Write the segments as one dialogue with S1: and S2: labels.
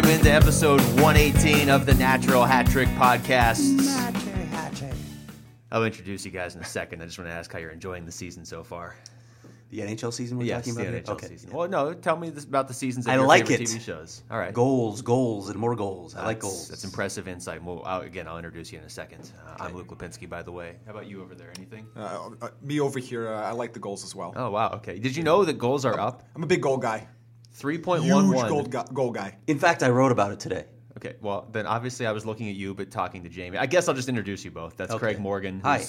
S1: welcome into episode 118 of the Natural Hat Trick Podcast. I'll introduce you guys in a second. I just want to ask how you're enjoying the season so far.
S2: The NHL season we're
S1: yes,
S2: talking
S1: the
S2: about? here?
S1: NHL
S2: okay.
S1: season. Well, no, tell me this, about the seasons of
S2: I
S1: your
S2: like
S1: favorite
S2: it.
S1: TV shows. All right.
S2: Goals, goals, and more goals. I like
S1: That's-
S2: goals.
S1: That's impressive insight. Well, I'll, again, I'll introduce you in a second. Uh, I'm Luke Lapinski, by the way. How about you over there? Anything?
S3: Uh, uh, me over here, uh, I like the goals as well.
S1: Oh, wow. Okay. Did you know that goals are up?
S3: I'm a big goal guy.
S1: 3.11.
S3: Huge goal, gu- goal guy.
S2: In fact, I wrote about it today.
S1: Okay, well, then obviously I was looking at you, but talking to Jaime. I guess I'll just introduce you both. That's
S2: Okay.
S1: Craig Morgan, who's
S2: Hi.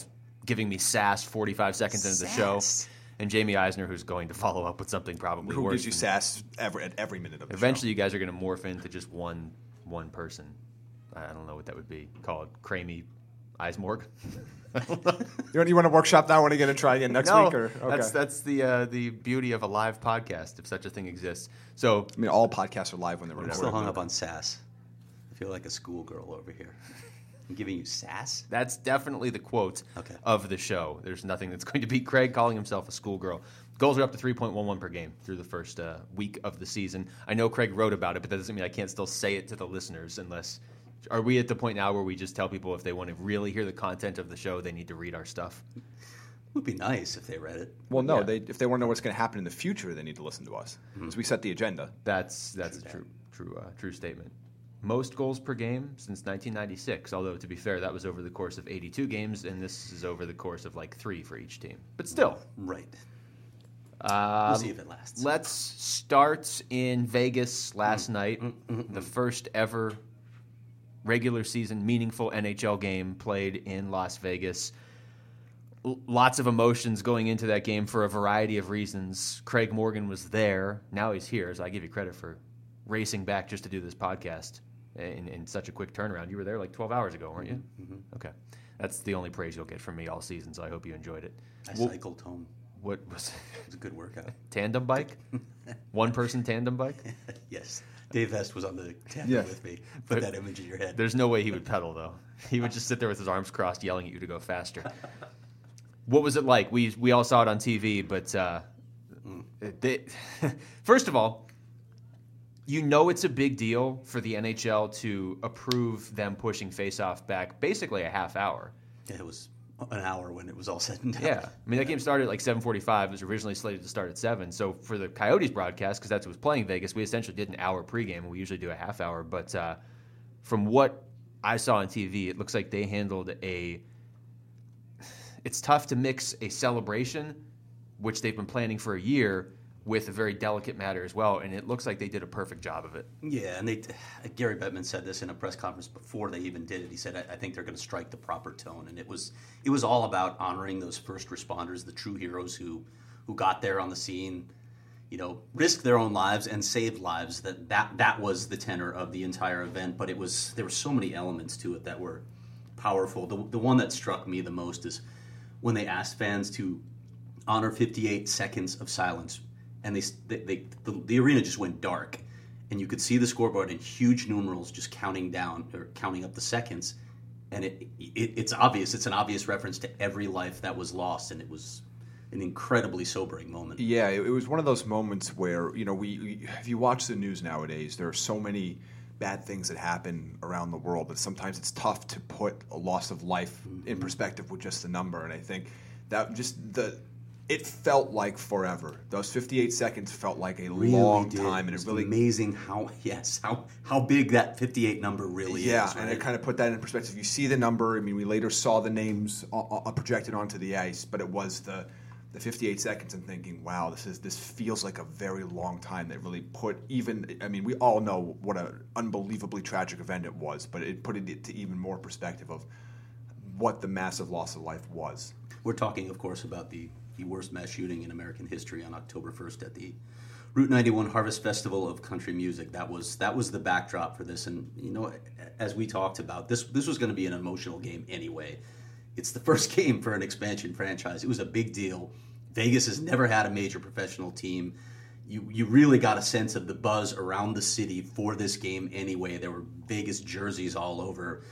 S1: giving me sass 45 seconds into the show, and Jaime Eisner, who's going to follow up with something probably
S3: Who
S1: worse.
S3: gives you
S1: than-
S3: sass every, at every minute of the
S1: Eventually, you guys are going to morph into just one one person. I I don't know what that would be called. Cramey Eismorg.
S3: show? You want, you want to workshop that one again and try again next
S1: no,
S3: week? Or, okay.
S1: that's that's the uh, the beauty of a live podcast, if such a thing exists. So
S3: I mean, all podcasts are live when they're
S2: I'm still hung up on sass. I feel like a schoolgirl over here. I'm giving you sass?
S1: That's definitely the quote
S2: Okay.
S1: of the show. There's nothing that's going to beat Craig calling himself a schoolgirl. Goals are up to 3.11 per game through the first uh, week of the season. I know Craig wrote about it, but that doesn't mean I can't still say it to the listeners unless. Are we at the point now where we just tell people if they want to really hear the content of the show, they need to read our stuff?
S2: It would be nice if they read it.
S3: Well, no,
S1: Yeah.
S3: they, if they want to know what's going to happen in the future, they need to listen to us because we set the agenda.
S1: That's that's a true true uh, true statement. Most goals per game since 1996. Although to be fair, that was over the course of 82 games, and this is over the course of like three for each team. But still,
S2: Right.
S1: Um,
S2: We'll see if it lasts.
S1: Let's start in Vegas last
S2: Mm.
S1: night. The first ever regular season meaningful NHL game played in Las Vegas. L- lots of emotions going into that game for a variety of reasons. Craig Morgan was there. Now he's here, so I give you credit for racing back just to do this podcast in, in such a quick turnaround. You were there like 12 hours ago, weren't you?
S2: Mm-hmm.
S1: Okay. That's the only praise you'll get from me all season, so I hope you enjoyed it.
S2: I
S1: Wh-
S2: cycled home.
S1: what was
S2: It was a good workout.
S1: tandem bike? One person tandem bike?
S2: yes. Dave Hest was on the tandem
S3: Yeah.
S2: with me. Put that image in your head.
S1: There's no way he would pedal though. He would just sit there with his arms crossed, yelling at you to go faster. What was it like? We we all saw it on TV, but uh, they, first of all, you know it's a big deal for the NHL to approve them pushing faceoff back basically a half hour.
S2: Yeah, it was an hour when it was all said and done.
S1: Yeah, I mean that game started at like 7:45. It was originally slated to start at seven. So for the Coyotes broadcast, because that's what was playing Vegas, we essentially did an hour pregame, and we usually do a half hour. But uh, from what I saw on TV, it looks like they handled a. It's tough to mix a celebration, which they've been planning for a year, with a very delicate matter as well, and it looks like they did a perfect job of it.
S2: Yeah, and they Gary Bettman said this in a press conference before they even did it. He said, "I, I think they're going to strike the proper tone," and it was it was all about honoring those first responders, the true heroes who who got there on the scene, you know, risked their own lives and saved lives. That that that was the tenor of the entire event. But it was there were so many elements to it that were powerful. The the one that struck me the most is when they asked fans to honor 58 seconds of silence, and they, they, they the, the arena just went dark, and you could see the scoreboard in huge numerals just counting down or counting up the seconds, and it, it it's obvious. It's an obvious reference to every life that was lost, and it was an incredibly sobering moment.
S3: Yeah, it, was one of those moments where you know we, we if you watch the news nowadays, there are so many bad things that happen around the world that sometimes it's tough to put a loss of life in mm-hmm. perspective with just a number. And I think that just the it felt like forever. Those 58 seconds felt like a
S2: Really
S3: long
S2: did.
S3: time, and
S2: it
S3: it really
S2: amazing how yes how how big that 58 number really
S3: yeah,
S2: is.
S3: and
S2: right?
S3: it kind of put that in perspective. You see the number. I mean, we later saw the names uh, uh, projected onto the ice, but it was the the 58 seconds and thinking, wow, this is this feels like a very long time. That really put even. I mean, we all know what an unbelievably tragic event it was, but it put it to even more perspective of what the massive loss of life was.
S2: We're talking, of course, about the, the worst mass shooting in American history on October 1st at the Route 91 Harvest Festival of Country Music. That was that was the backdrop for this, and you know, as we talked about, this this was going to be an emotional game anyway. It's the first game for an expansion franchise. It was a big deal. Vegas has never had a major professional team. You you really got a sense of the buzz around the city for this game anyway. There were Vegas jerseys all over,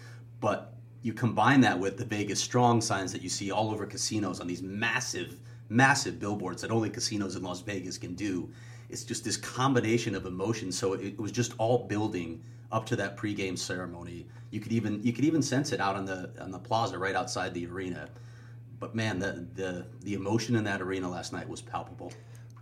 S2: but you combine that with the Vegas strong signs that you see all over casinos on these massive, massive billboards that only casinos in Las Vegas can do. it's just this combination of emotions. So it, it was just all building up to that pregame ceremony. You could even you could even sense it out on the on the plaza right outside the arena. But man, the the the emotion in that arena last night was palpable.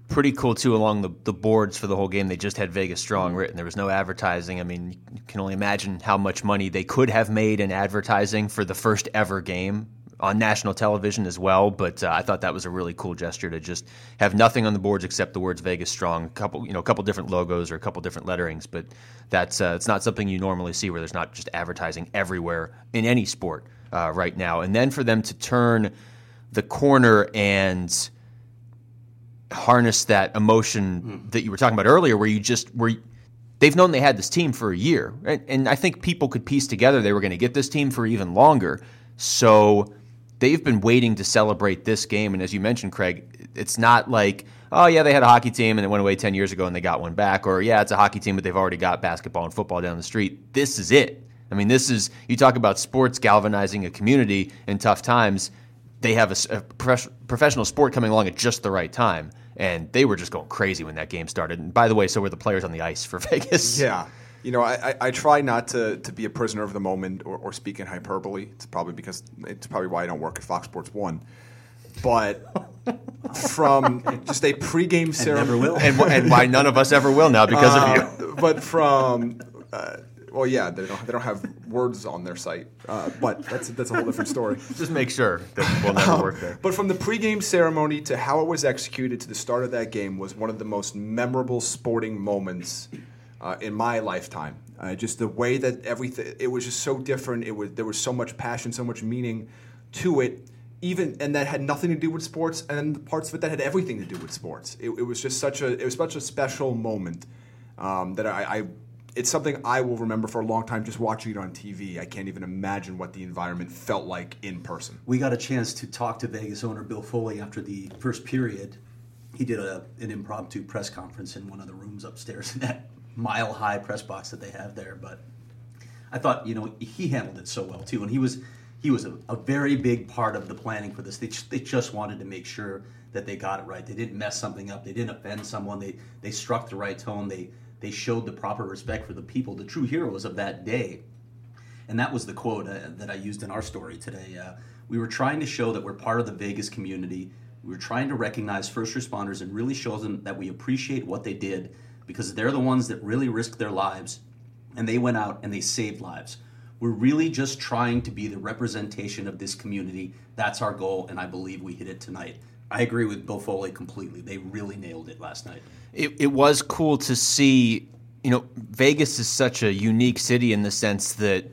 S1: Pretty cool too. Along the, the boards for the whole game, they just had Vegas Strong written. There was no advertising. I mean, you can only imagine how much money they could have made in advertising for the first ever game on national television as well. But uh, I thought that was a really cool gesture to just have nothing on the boards except the words Vegas Strong, a couple you know, a couple different logos or a couple different letterings. But that's uh, it's not something you normally see where there's not just advertising everywhere in any sport uh, right now. And then for them to turn the corner and harness that emotion mm. that you were talking about earlier, where you just where. they've known they had this team for a year, and, and I think people could piece together they were going to get this team for even longer. So they've been waiting to celebrate this game. And as you mentioned, Craig, it's not like, oh, yeah, they had a hockey team and it went away 10 years ago and they got one back. Or, yeah, it's a hockey team, but they've already got basketball and football down the street. This is it. I mean, this is, you talk about sports galvanizing a community in tough times. They have a, a professional sport coming along at just the right time. And they were just going crazy when that game started. And by the way, so were the players on the ice for Vegas.
S3: Yeah you know, I, I, try not to, to be a prisoner of the moment or, or speak in hyperbole. It's probably because it's probably why I don't work at Fox Sports One. But from just a pregame ceremony,
S1: and, and, why none of us ever will now because uh, of you.
S3: But from uh, well, yeah, they don't they don't have words on their site, uh, but that's that's a whole different story.
S1: Just make sure that we'll never um, work there.
S3: But from the pregame ceremony to how it was executed to the start of that game was one of the most memorable sporting moments uh, in my lifetime. Uh, just the way that everything it was just so different. It was there was so much passion, so much meaning to it. Even and that had nothing to do with sports, and the parts of it that had everything to do with sports. It, it was just such a it was such a special moment um, that I, I it's something I will remember for a long time just watching it on TV. I can't even imagine what the environment felt like in person.
S2: We got a chance to talk to Vegas owner Bill Foley after the first period. He did a, an impromptu press conference in one of the rooms upstairs in that mile high press box that they have there. But I thought, you know, he handled it so well too, and he was he was a, a very big part of the planning for this. They they just wanted to make sure that they got it right. They didn't mess something up. They didn't offend someone. They they struck the right tone. They they showed the proper respect for the people, the true heroes of that day. And that was the quote uh, that I used in our story today. Uh, we were trying to show that we're part of the Vegas community. We were trying to recognize first responders and really show them that we appreciate what they did because they're the ones that really risked their lives and they went out and they saved lives. We're really just trying to be the representation of this community. That's our goal, and I believe we hit it tonight. I agree with Bill Foley completely. They really nailed it last night.
S1: It, it was cool to see. You know, Vegas is such a unique city in the sense that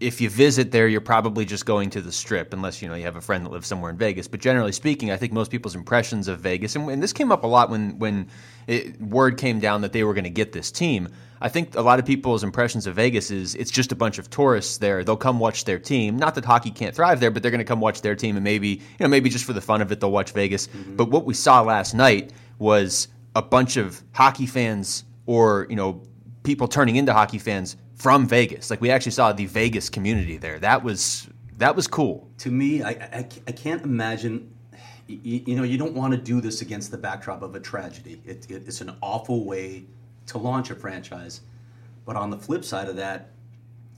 S1: if you visit there, you're probably just going to the strip, unless you know you have a friend that lives somewhere in Vegas. But generally speaking, I think most people's impressions of Vegas, and, and this came up a lot when when it, word came down that they were going to get this team. I think a lot of people's impressions of Vegas is it's just a bunch of tourists there. They'll come watch their team. Not that hockey can't thrive there, but they're going to come watch their team, and maybe you know maybe just for the fun of it, they'll watch Vegas. Mm-hmm. But what we saw last night was a bunch of hockey fans or you know people turning into hockey fans from Vegas. Like we actually saw the Vegas community there. That was that was cool.
S2: To me, I, I, I can't imagine. You, you, know, you don't want to do this against the backdrop of a tragedy. It, it, it's an awful way to launch a franchise. But on the flip side of that,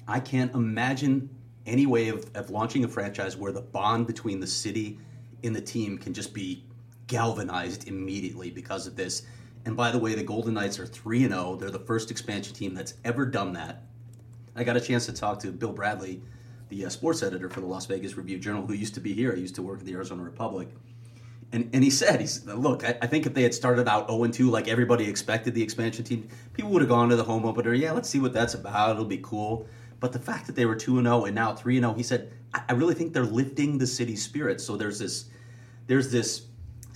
S2: I can't imagine any way of, of launching a franchise where the bond between the city and the team can just be galvanized immediately because of this. And by the way, the Golden Knights are 3 0. They're the first expansion team that's ever done that. I got a chance to talk to Bill Bradley, the uh, sports editor for the Las Vegas Review Journal, who used to be here. I used to work at the Arizona Republic. And, and he said, he's, look, I, I think if they had started out 0 2 like everybody expected the expansion team, people would have gone to the home opener. Yeah, let's see what that's about. It'll be cool. But the fact that they were 2 0 and now 3 0, he said, I, I really think they're lifting the city's spirit. So there's this, there's this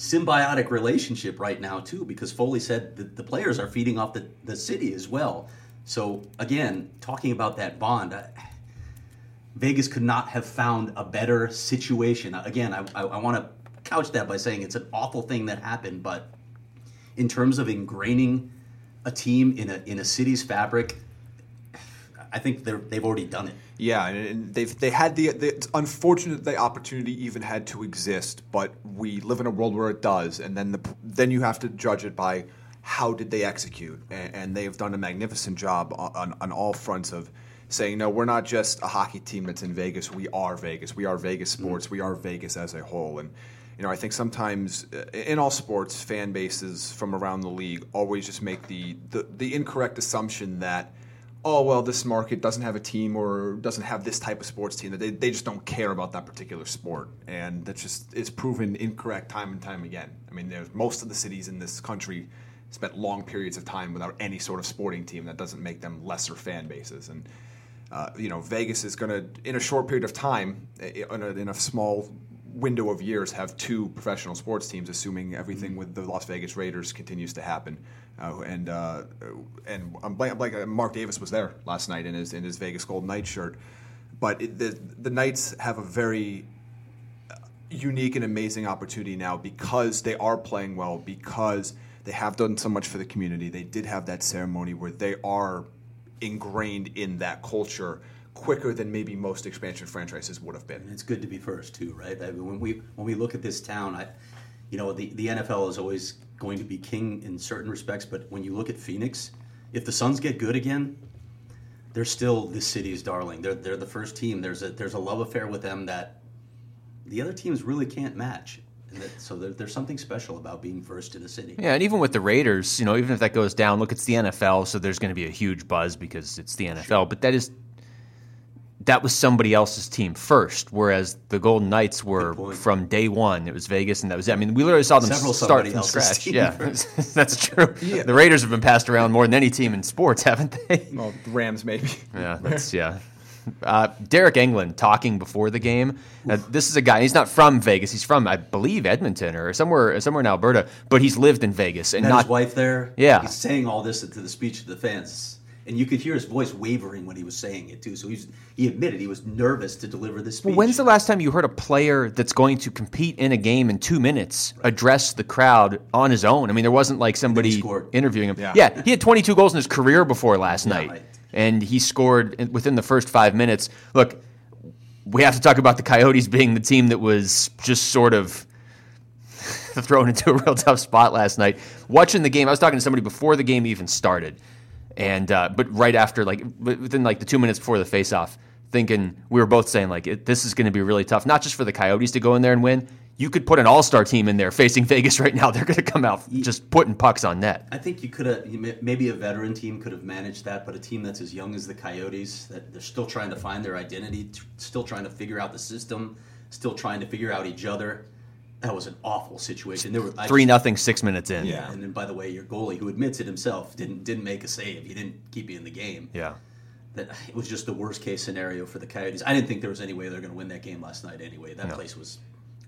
S2: symbiotic relationship right now too because foley said that the players are feeding off the, the city as well so again talking about that bond I, vegas could not have found a better situation again i, I, I want to couch that by saying it's an awful thing that happened but in terms of ingraining a team in a, in a city's fabric I think they've already done it.
S3: Yeah, and they've they had the, the it's unfortunate the opportunity even had to exist, but we live in a world where it does, and then the then you have to judge it by how did they execute? And, and they've done a magnificent job on, on, on all fronts of saying, no, we're not just a hockey team that's in Vegas. We are Vegas. We are Vegas sports. We are Vegas as a whole. And you know, I think sometimes uh, in all sports, fan bases from around the league always just make the, the, the incorrect assumption that oh well this market doesn't have a team or doesn't have this type of sports team that they, they just don't care about that particular sport. And that's just it's proven incorrect time and time again. I mean there's most of the cities in this country spent long periods of time without any sort of sporting team that doesn't make them lesser fan bases. And uh, you know vegas is going to in a short period of time in a, in a small window of years have two professional sports teams, assuming everything with the Las Vegas Raiders continues to happen. Uh, and uh, and I'm like, like uh, Mark Davis was there last night in his in his Vegas Golden Knights shirt. But it, the the Knights have a very uh, unique and amazing opportunity now because they are playing well because they have done so much for the community. They did have that ceremony where they are ingrained in that culture quicker than maybe most expansion franchises would have been.
S2: And it's good to be first too, right? I mean, when we when we look at this town, I, you know, the the NFL is always going to be king in certain respects, but when you look at Phoenix, if the Suns get good again, they're still this city's darling. They're they're the first team. There's a there's a love affair with them that the other teams really can't match. That, so there, there's something special about being first in the city.
S1: Yeah, and even with the Raiders, you know, even if that goes down, look, it's the NFL, so there's going to be a huge buzz because it's the NFL. Sure. But that is that was somebody else's team first, whereas the Golden Knights were from day one. It was Vegas, and that was it. I mean, we literally saw them Several start from scratch. Yeah, that's true. Yeah. The Raiders have been passed around more than any team in sports, haven't they?
S3: Well, the Rams maybe.
S1: Yeah, that's yeah. Uh, Deryk Engelland talking before the game. Uh, this is a guy. He's not from Vegas. He's from, I believe, Edmonton or somewhere somewhere in Alberta. But he's lived in Vegas and
S2: Met
S1: not
S2: his wife there.
S1: Yeah,
S2: he's saying all this to the speech of the fans and you could hear his voice wavering when he was saying it too. So he's he admitted he was nervous to deliver this speech.
S1: Well, when's the last time you heard a player that's going to compete in a game in two minutes address the crowd on his own? I mean, there wasn't like somebody interviewing him. Yeah. yeah. he had 22 goals in his career before last yeah, night, right. and he scored within the first five minutes. Look, we have to talk about the Coyotes being the team that was just sort of thrown into a real tough spot last night. Watching the game, I was talking to somebody before the game even started and uh, but right after, like within like the two minutes before the face-off, thinking we were both saying like it, this is going to be really tough, not just for the Coyotes to go in there and win. You could put an all-star team in there facing Vegas right now. They're going to come out just putting pucks on net.
S2: I think you could have maybe a veteran team could have managed that, but a team that's as young as the Coyotes that they're still trying to find their identity, still trying to figure out the system, still trying to figure out each other that was an awful situation. There were
S1: I three just, nothing six minutes in.
S2: Yeah, and then by the way, your goalie, who admits it himself, didn't didn't make a save. He didn't keep you in the game.
S1: Yeah,
S2: that it was just the worst case scenario for the Coyotes. I didn't think there was any way they're going to win that game last night. Anyway, that no. place was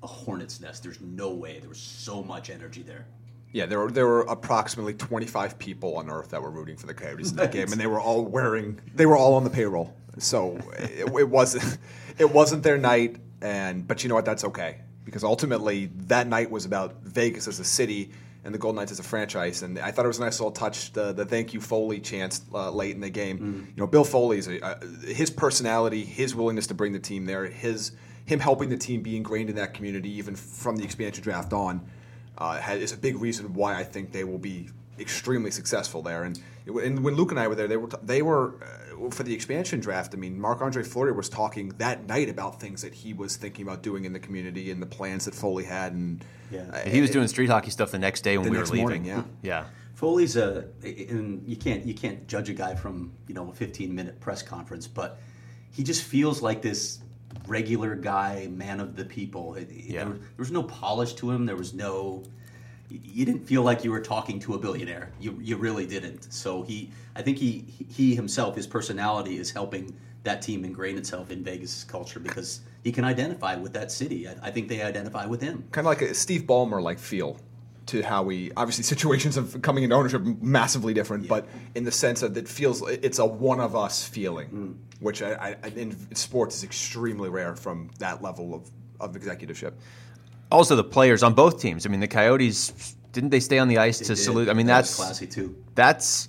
S2: a hornet's nest. There's no way. There was so much energy there.
S3: Yeah, there were there were approximately 25 people on Earth that were rooting for the Coyotes in that game, and they were all wearing they were all on the payroll. So it, it wasn't it wasn't their night, and but you know what? That's okay because ultimately that night was about Vegas as a city and the Golden Knights as a franchise. And I thought it was a nice little touch, the, the thank you Foley chance uh, late in the game. Mm. You know, Bill Foley's a, uh, his personality, his willingness to bring the team there, his him helping the team be ingrained in that community even from the expansion draft on, uh, is a big reason why I think they will be extremely successful there. And, and when Luke and I were there, they were they were uh, for the expansion draft. I mean, Marc Andre Fleury was talking that night about things that he was thinking about doing in the community and the plans that Foley had. And
S1: yeah, uh, he was doing street hockey stuff the next day when we were leaving.
S3: Morning, yeah,
S1: yeah.
S2: Foley's a, and you can't you can't judge a guy from you know a 15 minute press conference, but he just feels like this regular guy, man of the people. Yeah. There, there was no polish to him. There was no you didn't feel like you were talking to a billionaire. You you really didn't. So he, I think he he himself, his personality is helping that team ingrain itself in Vegas culture because he can identify with that city. I, I think they identify with him.
S3: Kind of like a Steve Ballmer like feel to how we obviously situations of coming into ownership massively different, yeah. but in the sense that it feels it's a one of us feeling, mm. which I, I, in sports is extremely rare from that level of of executiveship
S1: also the players on both teams. I mean, the Coyotes didn't they stay on the ice
S2: they
S1: to
S2: did.
S1: salute? I mean,
S2: that
S1: that's
S2: classy too.
S1: That's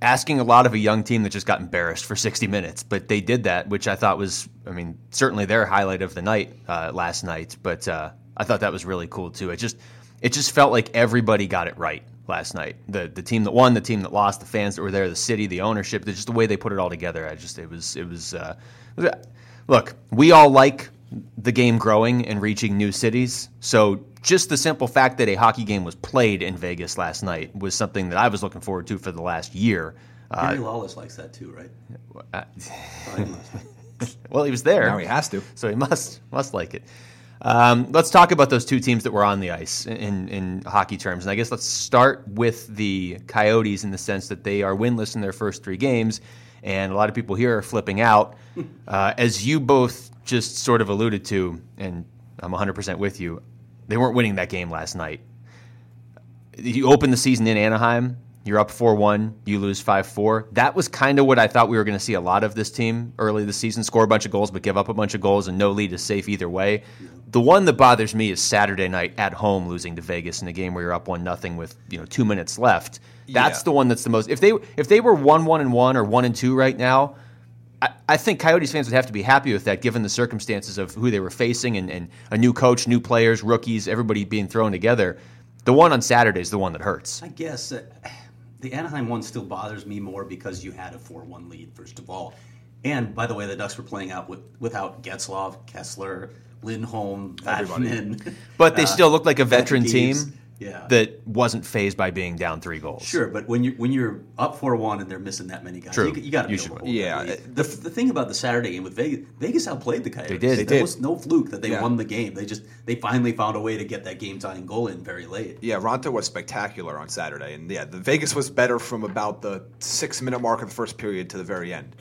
S1: asking a lot of a young team that just got embarrassed for 60 minutes, but they did that, which I thought was, I mean, certainly their highlight of the night uh, last night. But uh, I thought that was really cool too. It just, it just felt like everybody got it right last night. The the team that won, the team that lost, the fans that were there, the city, the ownership, just the way they put it all together. I just it was it was. Uh, look, we all like the game growing and reaching new cities. So just the simple fact that a hockey game was played in Vegas last night was something that I was looking forward to for the last year.
S2: Gary uh, Lawless likes that too, right? Uh,
S1: well, he was there.
S3: Now he has to.
S1: So he must must like it. Um, let's talk about those two teams that were on the ice in, in hockey terms. And I guess let's start with the Coyotes in the sense that they are winless in their first three games. And a lot of people here are flipping out. Uh, as you both just sort of alluded to, and I'm 100% with you, they weren't winning that game last night. You open the season in Anaheim, you're up 4 1, you lose 5 4. That was kind of what I thought we were going to see a lot of this team early this season score a bunch of goals, but give up a bunch of goals, and no lead is safe either way. The one that bothers me is Saturday night at home losing to Vegas in a game where you're up 1 nothing with you know two minutes left. That's yeah. the one that's the most. If they if they were 1 1 and 1 or 1 and 2 right now, I, I think Coyotes fans would have to be happy with that given the circumstances of who they were facing and, and a new coach, new players, rookies, everybody being thrown together. The one on Saturday is the one that hurts.
S2: I guess. Uh, the Anaheim one still bothers me more because you had a 4 1 lead, first of all. And by the way, the Ducks were playing out with, without Getzlaf, Kesler, Lindholm, Vatanen.
S1: But they uh, still look like a veteran team yeah. that wasn't phased by being down three goals.
S2: Sure, but when you when you're up four one and they're missing that many guys,
S1: True.
S2: you, you got to be
S1: able
S2: to
S3: Yeah.
S2: The, the thing about the Saturday game with Vegas, Vegas outplayed the Coyotes.
S1: They did. They
S2: there
S1: did.
S2: was no fluke that they yeah. won the game. They just they finally found a way to get that game tying goal in very late.
S3: Yeah, Raanta was spectacular on Saturday, and yeah, the Vegas was better from about the six minute mark of the first period to the very end.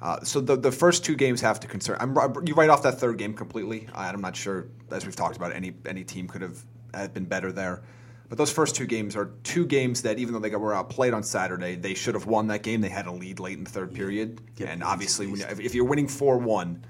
S3: Uh, so the the first two games have to concern. I'm, you write off that third game completely. I'm not sure, as we've talked about, any any team could have been better there. But those first two games are two games that, even though they were outplayed on Saturday, they should have won that game. They had a lead late in the third period, yep. and obviously, when, if you're winning four one,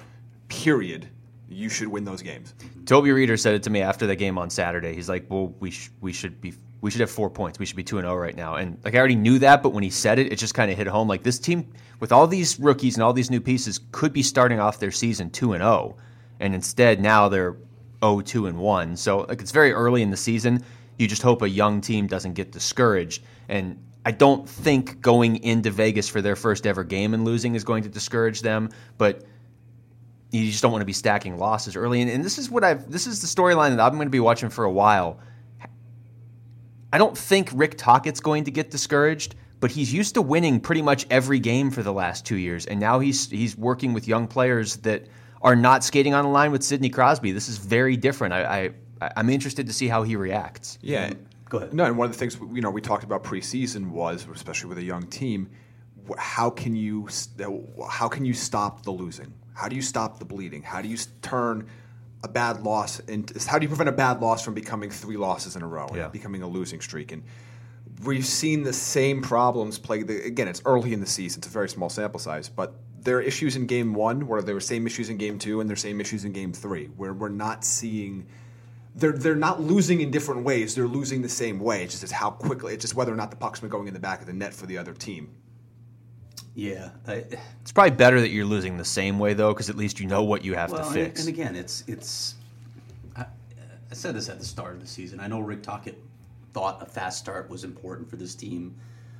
S3: period, you should win those games.
S1: Toby Rieder said it to me after the game on Saturday. He's like, "Well, we sh- we should be we should have four points. We should be two and zero oh right now." And like I already knew that, but when he said it, it just kind of hit home. Like this team, with all these rookies and all these new pieces, could be starting off their season two and zero, oh, and instead now they're 0 2 and one. So like it's very early in the season you just hope a young team doesn't get discouraged. And I don't think going into Vegas for their first ever game and losing is going to discourage them, but you just don't want to be stacking losses early. And, and this is what I've this is the storyline that I'm going to be watching for a while. I don't think Rick Tocchet's going to get discouraged, but he's used to winning pretty much every game for the last two years, and now he's he's working with young players that are not skating on a line with Sidney Crosby. This is very different. I, I I'm interested to see how he reacts.
S3: Yeah.
S2: Go ahead.
S3: No, and one of the things you know we talked about preseason was, especially with a young team, how can you how can you stop the losing? How do you stop the bleeding? How do you turn a bad loss into how do you prevent a bad loss from becoming three losses in a row
S1: yeah.
S3: becoming a losing streak? And we've seen the same problems play. The, again, it's early in the season; it's a very small sample size, but there are issues in game one where there were same issues in game two, and there are same issues in game three, where we're not seeing they're they're not losing in different ways. They're losing the same way. It's just how quickly. It's just whether or not the puck's been going in the back of the net for the other team.
S2: Yeah, I,
S1: it's probably better that you're losing the same way though, because at least you know what you have
S2: well,
S1: to fix.
S2: And, and again, it's it's. I, I, said this at the start of the season. I know Rick Tocchet thought a fast start was important for this team,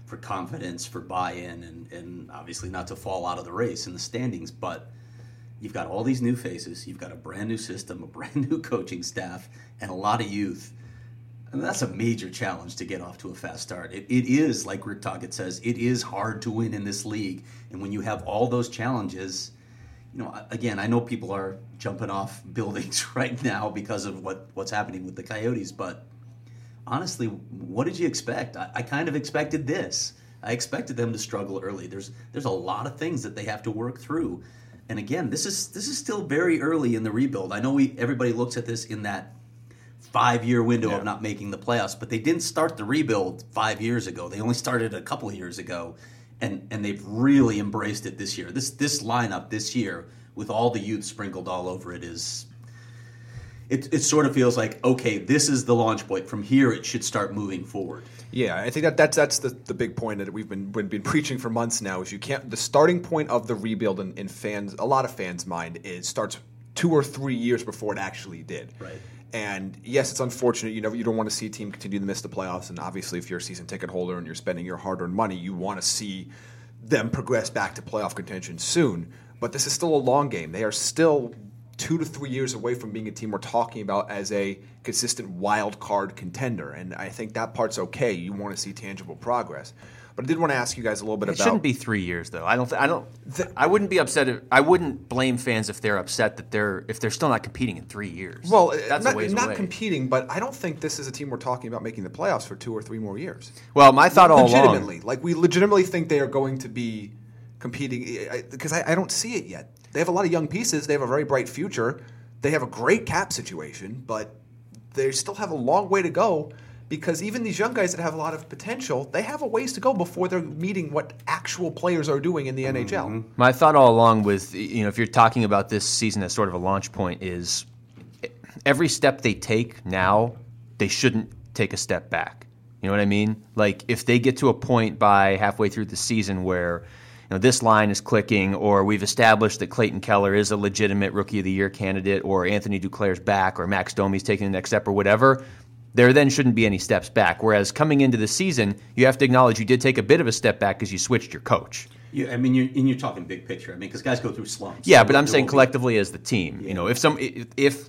S2: for confidence, for buy-in, and and obviously not to fall out of the race in the standings, but You've got all these new faces. You've got a brand new system, a brand new coaching staff, and a lot of youth. And that's a major challenge to get off to a fast start. It, it is, like Rick Tocchet says, it is hard to win in this league. And when you have all those challenges, you know, again, I know people are jumping off buildings right now because of what, what's happening with the Coyotes, but honestly, what did you expect? I, I kind of expected this. I expected them to struggle early. There's there's a lot of things that they have to work through and again, this is this is still very early in the rebuild. I know we everybody looks at this in that five year window yeah. of not making the playoffs, but they didn't start the rebuild five years ago. They only started a couple years ago, and and they've really embraced it this year. This this lineup this year with all the youth sprinkled all over it is. It, it sort of feels like okay, this is the launch point. From here, it should start moving forward.
S3: Yeah, I think that that's that's the, the big point that we've been been preaching for months now. Is you can't the starting point of the rebuild in, in fans a lot of fans' mind is starts two or three years before it actually did.
S2: Right.
S3: And yes, it's unfortunate. You know, you don't want to see a team continue to miss the playoffs. And obviously, if you're a season ticket holder and you're spending your hard-earned money, you want to see them progress back to playoff contention soon. But this is still a long game. They are still two to three years away from being a team we're talking about as a consistent wild card contender. And I think that part's okay. You want to see tangible progress. But I did want to ask you guys a little bit
S1: It
S3: about.
S1: It shouldn't be three years though. I don't. Th- I don't. I wouldn't be upset. If, I wouldn't blame fans if they're upset that they're if they're still not competing in three years.
S3: Well,
S1: that's
S3: not, not
S1: away.
S3: competing, but I don't think this is a team we're talking about making the playoffs for two or three more years.
S1: well, my thought all
S3: legitimately,
S1: along.
S3: like we legitimately think they are going to be competing eh, eh, because I, I don't see it yet. They have a lot of young pieces. They have a very bright future. They have a great cap situation, but they still have a long way to go because even these young guys that have a lot of potential, they have a ways to go before they're meeting what actual players are doing in the NHL. Mm-hmm.
S1: My thought all along with you know if you're talking about this season as sort of a launch point is every step they take now they shouldn't take a step back. You know what I mean? Like if they get to a point by halfway through the season where know this line is clicking or we've established that Clayton Keller is a legitimate rookie of the year candidate or Anthony Duclair's back or Max Domi's taking the next step or whatever, there then shouldn't be any steps back. Whereas coming into the season, you have to acknowledge you did take a bit of a step back because you switched your coach.
S2: You, I mean, you're, and you're talking big picture. I mean, because guys go through slumps.
S1: Yeah, but I'm saying
S2: will be-
S1: collectively as the team. You know, if some if- if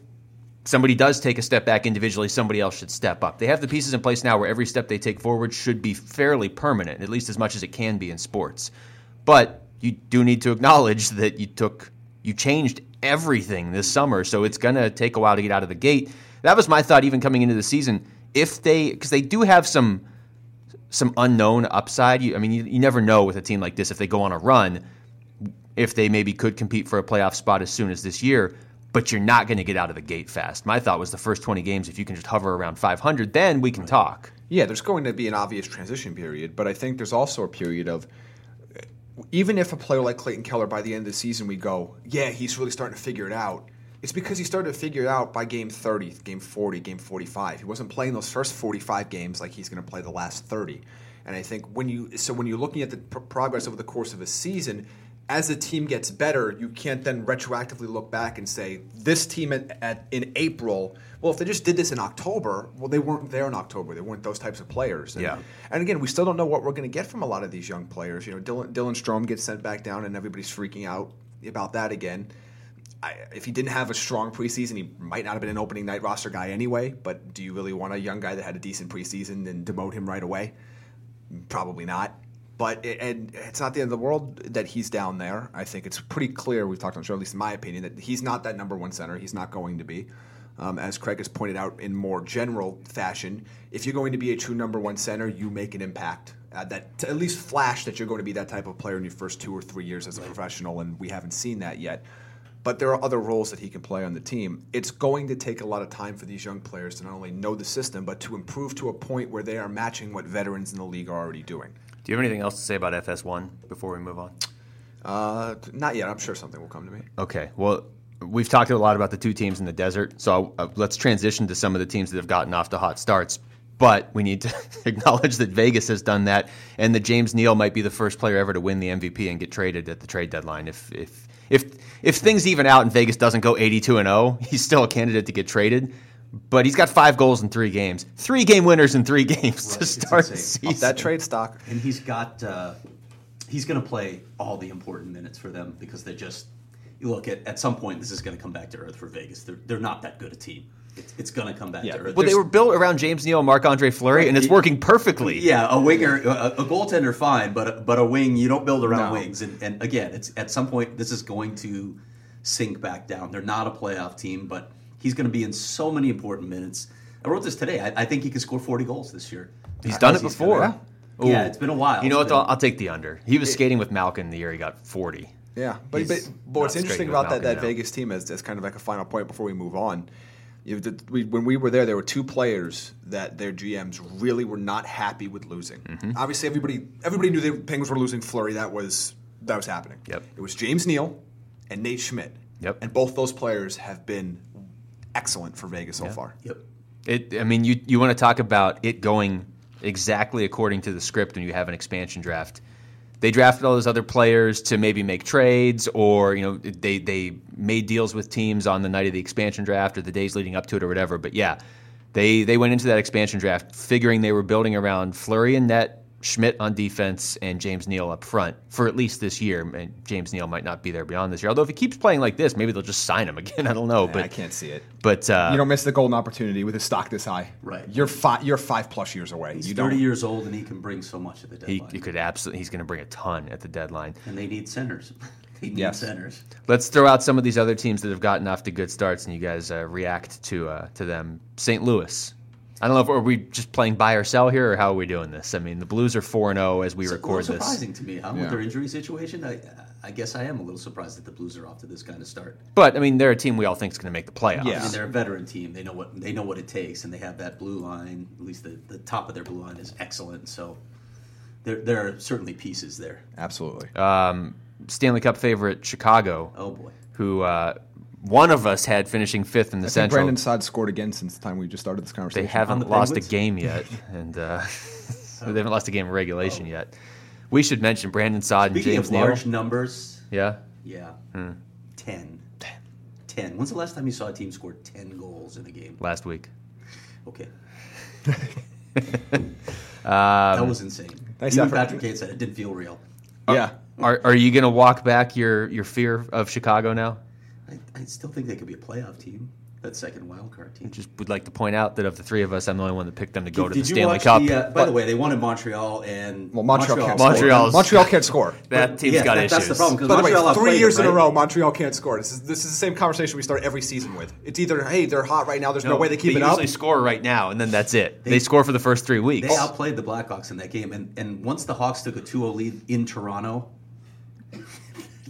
S1: somebody does take a step back individually, somebody else should step up. They have the pieces in place now where every step they take forward should be fairly permanent, at least as much as it can be in sports. But you do need to acknowledge that you took you changed everything this summer, so it's going to take a while to get out of the gate. That was my thought even coming into the season. If they because they do have some some unknown upside. You, I mean, you, you never know with a team like this if they go on a run, if they maybe could compete for a playoff spot as soon as this year. But you're not going to get out of the gate fast. My thought was the first 20 games, if you can just hover around 500, then we can talk.
S3: Yeah, there's going to be an obvious transition period, but I think there's also a period of even if a player like Clayton Keller by the end of the season we go, yeah, he's really starting to figure it out. It's because he started to figure it out by game 30, game 40, game 45. He wasn't playing those first 45 games like he's going to play the last 30. And I think when you so when you're looking at the pr- progress over the course of a season, as the team gets better, you can't then retroactively look back and say this team at, at in April. Well, if they just did this in October, well, they weren't there in October. They weren't those types of players. And,
S1: Yeah.
S3: and again, we still don't know what we're going to get from a lot of these young players. You know, Dylan, Dylan Strome gets sent back down, and everybody's freaking out about that again. I, if he didn't have a strong preseason, he might not have been an opening night roster guy anyway. But do you really want a young guy that had a decent preseason and demote him right away? Probably not. But it, and it's not the end of the world that he's down there. I think it's pretty clear. We've talked on the show, at least in my opinion, that he's not that number one center. He's not going to be. Um, as Craig has pointed out in more general fashion, if you're going to be a true number one center, you make an impact. Uh, that to at least flash that you're going to be that type of player in your first two or three years as a professional, and we haven't seen that yet. But there are other roles that he can play on the team. It's going to take a lot of time for these young players to not only know the system, but to improve to a point where they are matching what veterans in the league are already doing.
S1: Do you have anything else to say about FS1 before we move on?
S3: Uh, not yet. I'm sure something will come to me.
S1: Okay. Well, we've talked a lot about the two teams in the desert, so uh, let's transition to some of the teams that have gotten off to hot starts. But we need to acknowledge that Vegas has done that, and that James Neal might be the first player ever to win the MVP and get traded at the trade deadline. If if if if things even out and Vegas doesn't go 82 and 0, he's still a candidate to get traded. But he's got five goals in three games, three game winners in three games
S2: Right,
S1: to start the season.
S3: Up that trade stock.
S2: and he's got uh, he's going to play all the important minutes for them because they just you look at at some point this is going to come back to earth for Vegas. They're they're not that good a team. It's, it's going to come back
S3: Yeah,
S2: to earth.
S1: well, they were built around James Neal and Marc Andre Fleury, and it's
S2: Right.
S1: working perfectly.
S2: Yeah, a winger, a, a goaltender, fine, but a, but a wing you don't build around
S3: No.
S2: wings. And, and again, it's at some point this is going to sink back down. They're not a playoff team, but he's going to be in so many important minutes. I wrote this today. I, I think he can score forty goals this year.
S1: He's done it before.
S2: gonna-
S1: Ooh.
S2: Yeah, it's been a while.
S1: You know what? Though?
S2: been-
S1: I'll take the under. He was skating with Malkin the year he got 40.
S3: Yeah, but, but, but what's interesting about
S1: with
S3: that, that
S1: now.
S3: Vegas team is, as kind of like a final point before we move on. You, the, we, when we were there, there were two players that their GMs really were not happy with losing.
S1: Mm-hmm.
S3: Obviously, everybody everybody knew the Penguins were losing Fleury. That was that was happening.
S1: Yep.
S3: It was James Neal and Nate Schmidt.
S1: Yep.
S3: And both those players have been excellent for Vegas so far.
S2: Yep.
S1: It. I mean, you you want to talk about it going exactly according to the script when you have an expansion draft. they drafted all those other players to maybe make trades, or you know, they they made deals with teams on the night of the expansion draft or the days leading up to it or whatever. But yeah, they they went into that expansion draft figuring they were building around Fleury and Nate, Schmidt on defense, and James Neal up front for at least this year. And James Neal might not be there beyond this year. Although if he keeps playing like this, maybe they'll just sign him again. I don't know, but
S3: I can't see it.
S1: But uh,
S3: You don't miss the golden opportunity with his stock this high.
S2: Right.
S3: You're five. You're five plus years away.
S2: He's
S3: you
S2: 30
S3: don't.
S2: years old and he can bring so much at the
S1: he,
S2: deadline.
S1: he could absolutely. He's going to bring a ton at the deadline.
S2: and they need centers. they need
S3: Yes.
S2: centers.
S1: Let's throw out some of these other teams that have gotten off to good starts, and you guys uh, react to uh, to them. St. Louis. I don't know if are we just playing buy or sell here, or how are we doing this? I mean, the Blues are four and zero as we
S2: It's a
S1: record
S2: little
S1: this.
S2: surprising to me, huh?
S3: Yeah.
S2: With their injury situation, I, I guess I am a little surprised that the Blues are off to this kind of start.
S1: But I mean, they're a team we all think is going to make the playoffs.
S3: Yeah.
S2: I mean, they're a veteran team. They know what they know what it takes, and they have that blue line. At least the, the top of their blue line is excellent. So there there are certainly pieces there.
S3: Absolutely.
S1: Um, Stanley Cup favorite Chicago,
S2: Oh boy,
S1: who uh, one of us had finishing fifth in the
S3: I think
S1: Central.
S3: Brandon Saad scored again since the time we just started this conversation.
S2: They
S1: haven't
S2: the
S1: lost a game yet, and uh, they haven't lost a game of regulation yet. We should mention Brandon Saad and
S2: speaking
S1: James
S2: of
S1: Neal.
S2: large numbers,
S1: Yeah,
S2: yeah, ten. 10. 10. When's the last time you saw a team score 10 goals in a game?
S1: last week.
S2: Okay.
S1: Um,
S2: that was insane.
S3: Nice
S2: Even
S3: effort.
S2: Patrick Kane said it didn't feel real.
S3: yeah.
S1: Are, are you going to walk back your, your fear of Chicago now?
S2: I, I still think they could be a playoff team. That second wild card team.
S1: I just would like to point out that of the three of us, I'm the only one that picked them to go to
S2: Did
S1: the
S2: you
S1: Stanley
S2: watch
S1: Cup.
S2: The, uh, by the way, they won in Montreal and
S3: Well, Montreal, can't
S1: Montreal's-
S3: score. Montreal can't score.
S1: that team's
S2: yeah,
S1: got
S2: that-
S1: issues.
S2: That's the problem because
S3: By the way, three
S2: outplayed
S3: years
S2: them,
S3: in a row, Montreal can't score. This is this is the same conversation we start every season with. It's either hey, they're hot right now. There's no, way they keep
S1: they
S3: it up.
S1: They usually score right now, and then that's it. They,
S2: They-
S1: score for the first three weeks.
S2: They outplayed the Blackhawks in that game, and, and once the Hawks took a 2-0 lead in Toronto,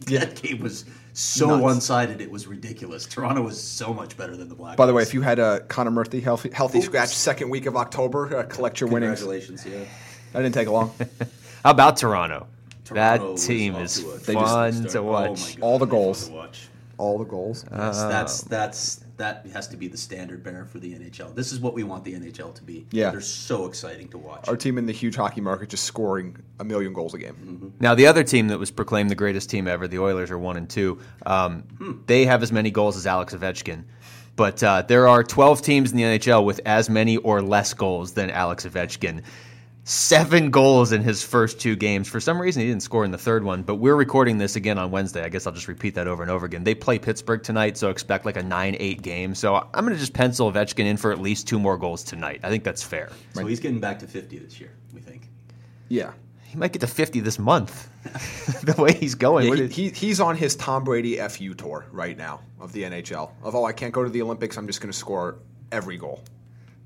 S2: that game was so
S3: Nuts.
S2: one-sided. It was ridiculous. Toronto was so much better than the Blackhawks.
S3: By the way, if you had a Connor Murphy healthy, healthy
S2: Oops.
S3: scratch second week of October, uh, collect your winnings.
S2: congratulations, yeah.
S3: That didn't take long.
S1: How about Toronto?
S2: Toronto
S1: that team is
S2: to
S3: They just-
S1: fun
S2: start.
S1: to
S2: Oh
S1: watch.
S2: God,
S3: All the goals.
S2: to watch.
S3: All the goals.
S2: Yes, that's that's that has to be the standard bearer for the NHL. This is what we want the NHL to be.
S3: Yeah.
S2: they're so exciting to watch.
S3: Our team in the huge hockey market just scoring a million goals a game.
S1: Now, the other team that was proclaimed the greatest team ever, the Oilers, are one and two. Um, They have as many goals as Alex Ovechkin, but uh, there are 12 teams in the NHL with as many or less goals than Alex Ovechkin. Seven goals in his first two games. For some reason, he didn't score in the third one. But we're recording this again on Wednesday. I guess I'll just repeat that over and over again. They play Pittsburgh tonight, so expect like a nine-eight game. So I'm going to just pencil Ovechkin in for at least two more goals tonight. I think that's fair.
S2: so he's getting back to 50 this year. We think.
S3: Yeah.
S1: He might get to 50 this month. the way he's going.
S3: Yeah, he, he, he's on his Tom Brady FU tour right now of the NHL. Of oh, I can't go to the Olympics. I'm just going to score every goal.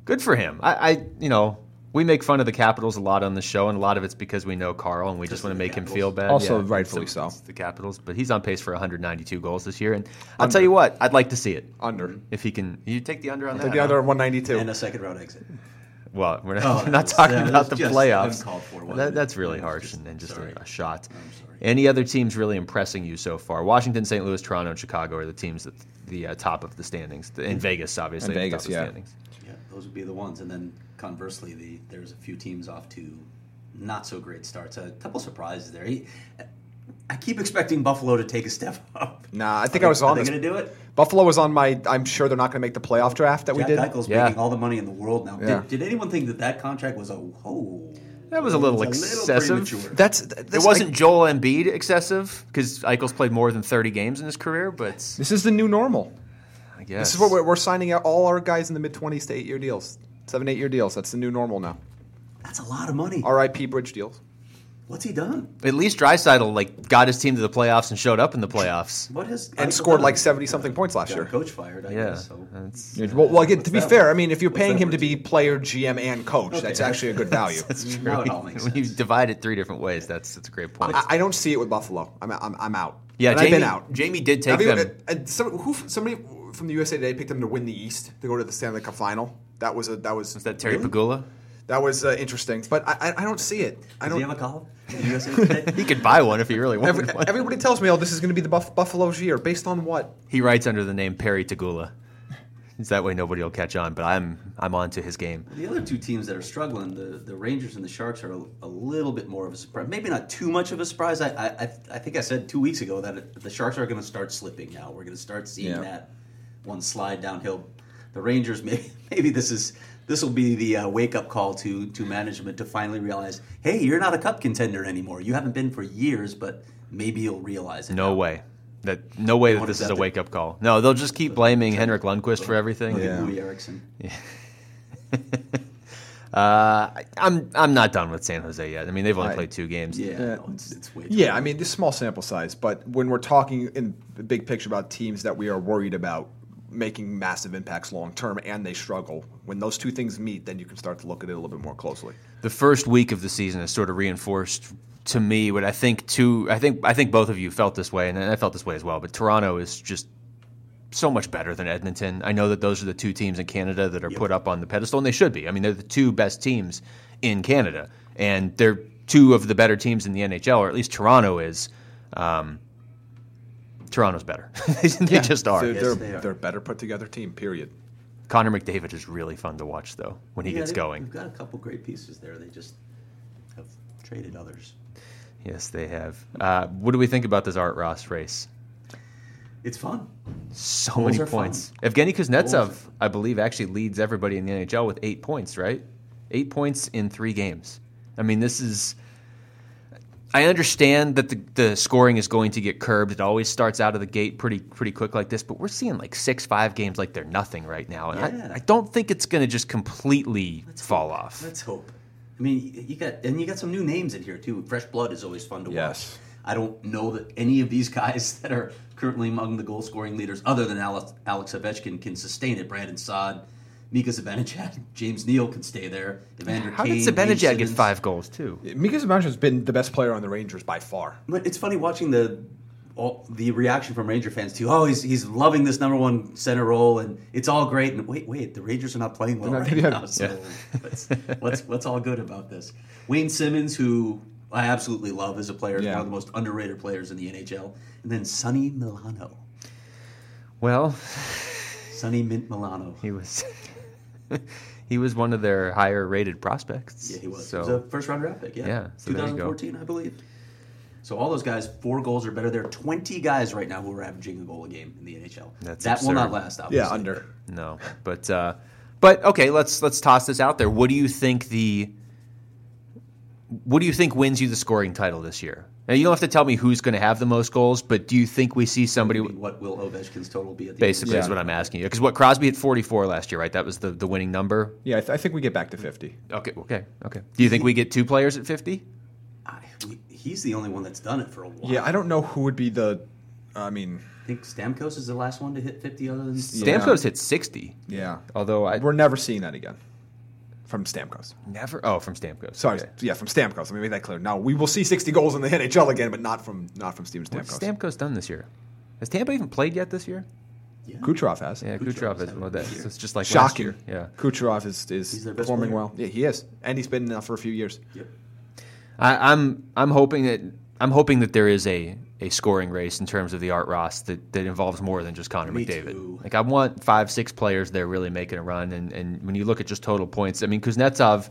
S1: Good for him. I, I, you know, we make fun of the Capitals a lot on the show, and a lot of it's because we know Carl, and we just want to
S2: of the
S1: make him feel bad.
S3: Also,
S1: Yeah,
S3: rightfully so.
S1: it's The Capitals, but he's on pace for 192 goals this year, and I'll tell you what, I'd like to see it
S3: Under.
S1: if he can. You take the under on that.
S3: Take the under 192.
S2: And a second round exit.
S1: Well, we're not,
S2: Oh,
S1: we're not
S2: was-
S1: talking about the playoffs.
S2: for,
S1: That, that's really
S2: was
S1: harsh
S2: just-
S1: and, and just a, a shot.
S2: I'm sorry.
S1: Any other teams really impressing you so far? Washington, St. Louis, Toronto, and Chicago are the teams at the uh, top of the standings. In Vegas, obviously,
S3: And
S1: at the top
S3: Vegas,
S1: of
S3: yeah.
S1: standings.
S2: Yeah, those would be the ones. And then conversely, the there's a few teams off to not so great starts. A couple surprises there. He, I keep expecting Buffalo to take a step up.
S3: Nah, I think
S2: Are
S3: I was
S2: they- Are
S3: on
S2: they
S3: this.
S2: going to do it?
S3: Buffalo was on my. I'm sure they're not going to make the playoff draft that
S2: Jack
S3: we did.
S2: Eichel's
S1: Yeah.
S2: making all the money in the world now.
S3: Yeah.
S2: Did, did anyone think that that contract was a oh?
S1: That was a little
S2: it
S1: excessive.
S2: premature.
S3: That's,
S1: It wasn't
S3: like-
S1: Joel Embiid excessive because Eichel's played more than 30 games in his career, but
S3: this is the new normal.
S1: I guess
S3: This is what we're, we're signing out all our guys in the mid 20s to eight year deals, seven eight year deals. That's the new normal now.
S2: That's a lot of money.
S3: R.I.P. Bridge deals.
S2: What's he done?
S1: at least Draisaitl like got his team to the playoffs and showed up in the playoffs.
S2: What has
S3: And
S2: Eichel
S3: scored
S2: done?
S3: like 70 something points last
S2: Got
S3: year.
S2: coach fired. I
S1: Yeah,
S2: guess. So.
S3: Yeah, Well, well again, to be fair,
S2: worth?
S3: I mean, if you're
S2: What's
S3: paying him to
S2: worth?
S3: be player, GM, and coach,
S2: Okay,
S3: that's
S2: that's
S3: actually a good value.
S1: that's true.
S2: Now it all makes
S1: when you divide it three different ways, that's that's a great point.
S3: I, I don't see it with Buffalo. I'm, I'm, I'm out.
S1: yeah,
S3: and
S1: Jaime,
S3: I've been out.
S1: Jaime did take
S3: Have you-
S1: them.
S3: uh, uh, some, who, somebody from the USA Today picked them to win the East to go to the Stanley Cup final. That was a that was
S1: Was that Terry
S2: Really?
S1: Pegula?
S3: that was uh, interesting, but I, I I don't see it. I
S2: Does
S3: don't.
S2: he have a column? the USA
S1: He could buy one if he really wanted
S3: Every,
S1: one.
S3: everybody tells me, oh, this is going to be the Buff, Buffalo's year. Based on what?
S1: He writes under the name Perry Tagula. It's that way nobody will catch on. But I'm I'm on to his game.
S2: The other two teams that are struggling, the, the Rangers and the Sharks, are a, a little bit more of a surprise. Maybe not too much of a surprise. I I, I think I said two weeks ago that the Sharks are going to start slipping now. We're going to start seeing
S3: Yeah.
S2: that one slide downhill. The Rangers, maybe, maybe this is this will be the uh, wake up call to to management to finally realize, hey, you're not a cup contender anymore. You haven't been for years, but maybe you'll realize it.
S1: No
S2: now.
S1: way. That no way that this is a wake up call. No, they'll just keep blaming Henrik Lundqvist for everything.
S2: Look at
S3: Yeah.
S2: Loui Eriksson.
S1: Uh, I- I'm I'm not done with San Jose yet. I mean, they've only
S3: I-
S1: played two games.
S2: Yeah,
S3: Yeah.
S2: no, it's, it's way. too
S3: Yeah, I mean, this small sample size, but when we're talking in the big picture about teams that we are worried about making massive impacts long term and they struggle, when those two things meet, then you can start to look at it a little bit more closely.
S1: the first week of the season has sort of reinforced to me what I think two I think I think both of you felt this way and I felt this way as well. But Toronto is just so much better than Edmonton. I know that those are the two teams in Canada that are put up on the pedestal, and they should be. I mean, they're the two best teams in Canada, and they're two of the better teams in the NHL, or at least Toronto is. Um, Toronto's better. they just are.
S3: They're,
S2: Yes,
S3: they're,
S2: they are.
S3: they're a better put together team, period.
S1: Connor McDavid is really fun to watch, though, when he
S2: Yeah,
S1: gets going.
S2: We've got a couple great pieces there. They just have traded others.
S1: Yes, they have. Uh, what do we think about this Art Ross race?
S2: It's fun.
S1: So
S2: Goals
S1: many
S2: are fun.
S1: points. Evgeny
S2: Goals
S1: Kuznetsov. I believe, actually leads everybody in the NHL with eight points, right? Eight points in three games. I mean, this is. I understand that the, the scoring is going to get curbed. It always starts out of the gate pretty pretty quick like this, but we're seeing like six five games like they're nothing right now, and
S2: Yeah.
S1: I, I don't think it's going to just completely fall off.
S2: Let's hope. I mean, you got and you got some new names in here too. Fresh blood is always fun to
S3: Yes.
S2: watch. I don't know that any of these guys that are currently among the goal scoring leaders, other than Alex, Alex Ovechkin, can sustain it. Brandon Saad, Mika Zibanejad, James Neal can stay there. Evander
S1: How
S2: Kane,
S1: did
S2: Wade
S1: Zibanejad get five goals too?
S3: Mika Zibanejad has been the best player on the Rangers by far.
S2: But it's funny watching the all, the reaction from Ranger fans too. Oh, he's he's loving this number one center role, and it's all great. And wait, wait, the Rangers are not playing well
S3: They're not-
S2: right
S3: yeah.
S2: now. So what's, what's what's all good about this? Wayne Simmonds, who I absolutely love as a player,
S3: Yeah.
S2: one of the most underrated players in the NHL, and then Sonny Milano,
S1: Well,
S2: Sonny Mint Milano.
S1: he was he was one of their higher rated prospects.
S2: Yeah, he was.
S1: So
S2: he was a first round draft pick. Yeah,
S1: Yeah, so there you go.
S2: 2014, I believe. So all those guys, four goals or better. There are 20 guys right now who are averaging a goal a game in the NHL.
S1: That's
S2: that will not last. Obviously.
S3: Yeah, under.
S1: No, but uh, but okay, let's let's toss this out there. What do you think the what do you think wins you the scoring title this year? Now you don't have to tell me who's going to have the most goals, but do you think we see somebody?
S2: What will Ovechkin's total be at the
S1: Basically,
S2: end?
S1: is what I'm asking you. Because what Crosby hit 44 last year, right? That was the, the winning number.
S3: Yeah, I, th- I think we get back to 50.
S1: Okay, okay, okay. Do you think we get two players at 50?
S2: I, we, he's the only one that's done it for a while.
S3: Yeah, I don't know who would be the. I mean,
S2: I think Stamkos is the last one to hit 50 other than
S3: Yeah.
S1: Stamkos hit 60.
S3: yeah.
S1: Although I
S3: We're never seeing that again from Stamkos.
S1: never. Oh, from Stamkos.
S3: Sorry,
S1: Okay.
S3: yeah, from Stamkos. Let me make that clear. Now we will see 60 goals in the NHL again, but not from not from Steven
S1: What's
S3: Stamkos.
S1: Stamkos done this year? Has Tampa even played yet this year?
S2: Yeah.
S3: Kucherov has.
S1: Yeah,
S2: Kucherov
S1: Kucherov
S2: has
S1: is
S2: had
S1: well,
S2: a
S1: that's it's just like last year. Yeah.
S3: Kucherov is is
S2: He's their best
S3: performing
S2: player.
S3: well. Yeah, he is, and he's been now for a few years.
S2: Yep.
S1: I, I'm I'm hoping that I'm hoping that there is a, a scoring race in terms of the Art Ross that, that involves more than just Connor
S2: Me
S1: McDavid.
S2: too.
S1: Like I want five six players there really making a run, and, and when you look at just total points, I mean Kuznetsov,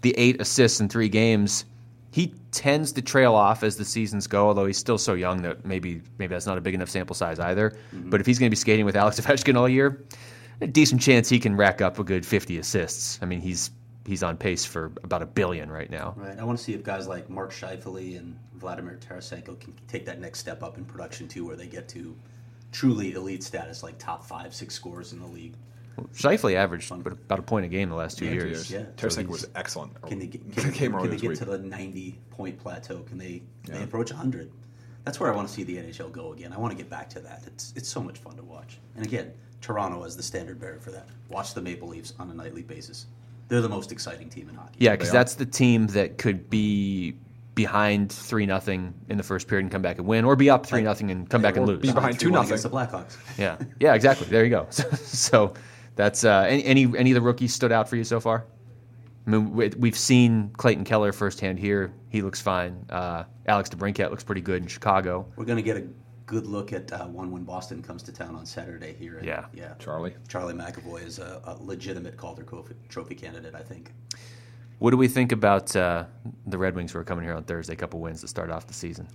S1: the eight assists in three games, he tends to trail off as the seasons go. Although he's still so young that maybe maybe that's not a big enough sample size either.
S2: Mm-hmm.
S1: But if he's going to be skating with Alex Ovechkin all year, a decent chance he can rack up a good 50 assists. I mean he's he's on pace for about a billion right now.
S2: Right. I want to see if guys like Mark Scheifele and Vladimir Tarasenko can take that next step up in production too, where they get to truly elite status, like top five, six scores in the league.
S1: Scheifele averaged about a point a game the last two
S2: Yeah,
S1: years.
S2: years, yeah.
S3: Tarasenko
S1: he's-
S3: was excellent.
S2: Can they get,
S3: They
S2: can,
S3: came
S2: can they get to the 90 point plateau? Can they, can they approach 100? That's where I want to see the NHL go again. I want to get back to that. It's, it's so much fun to watch. And again, Toronto as the standard bearer for that. Watch the Maple Leafs on a nightly basis. They're the most exciting team in hockey.
S1: Yeah, because that's the team that could be behind three nothing in the first period and come back and win, or be up three nothing and come back and lose.
S3: be behind 2-0.
S2: against the Blackhawks.
S1: Yeah, yeah, exactly. There you go. So, so that's uh, any, any any of the rookies stood out for you so far? I mean, we- we've seen Clayton Keller firsthand here. He looks fine. Uh, Alex DeBrincat looks pretty good in Chicago.
S2: We're going to get a good look at uh, one when Boston comes to town on Saturday here. And,
S1: Yeah.
S2: yeah.
S3: Charlie.
S2: Charlie McAvoy is a, a legitimate Calder Trophy, trophy candidate, I think.
S1: What do we think about uh, the Red Wings who are coming here on Thursday? A couple wins to start off the season.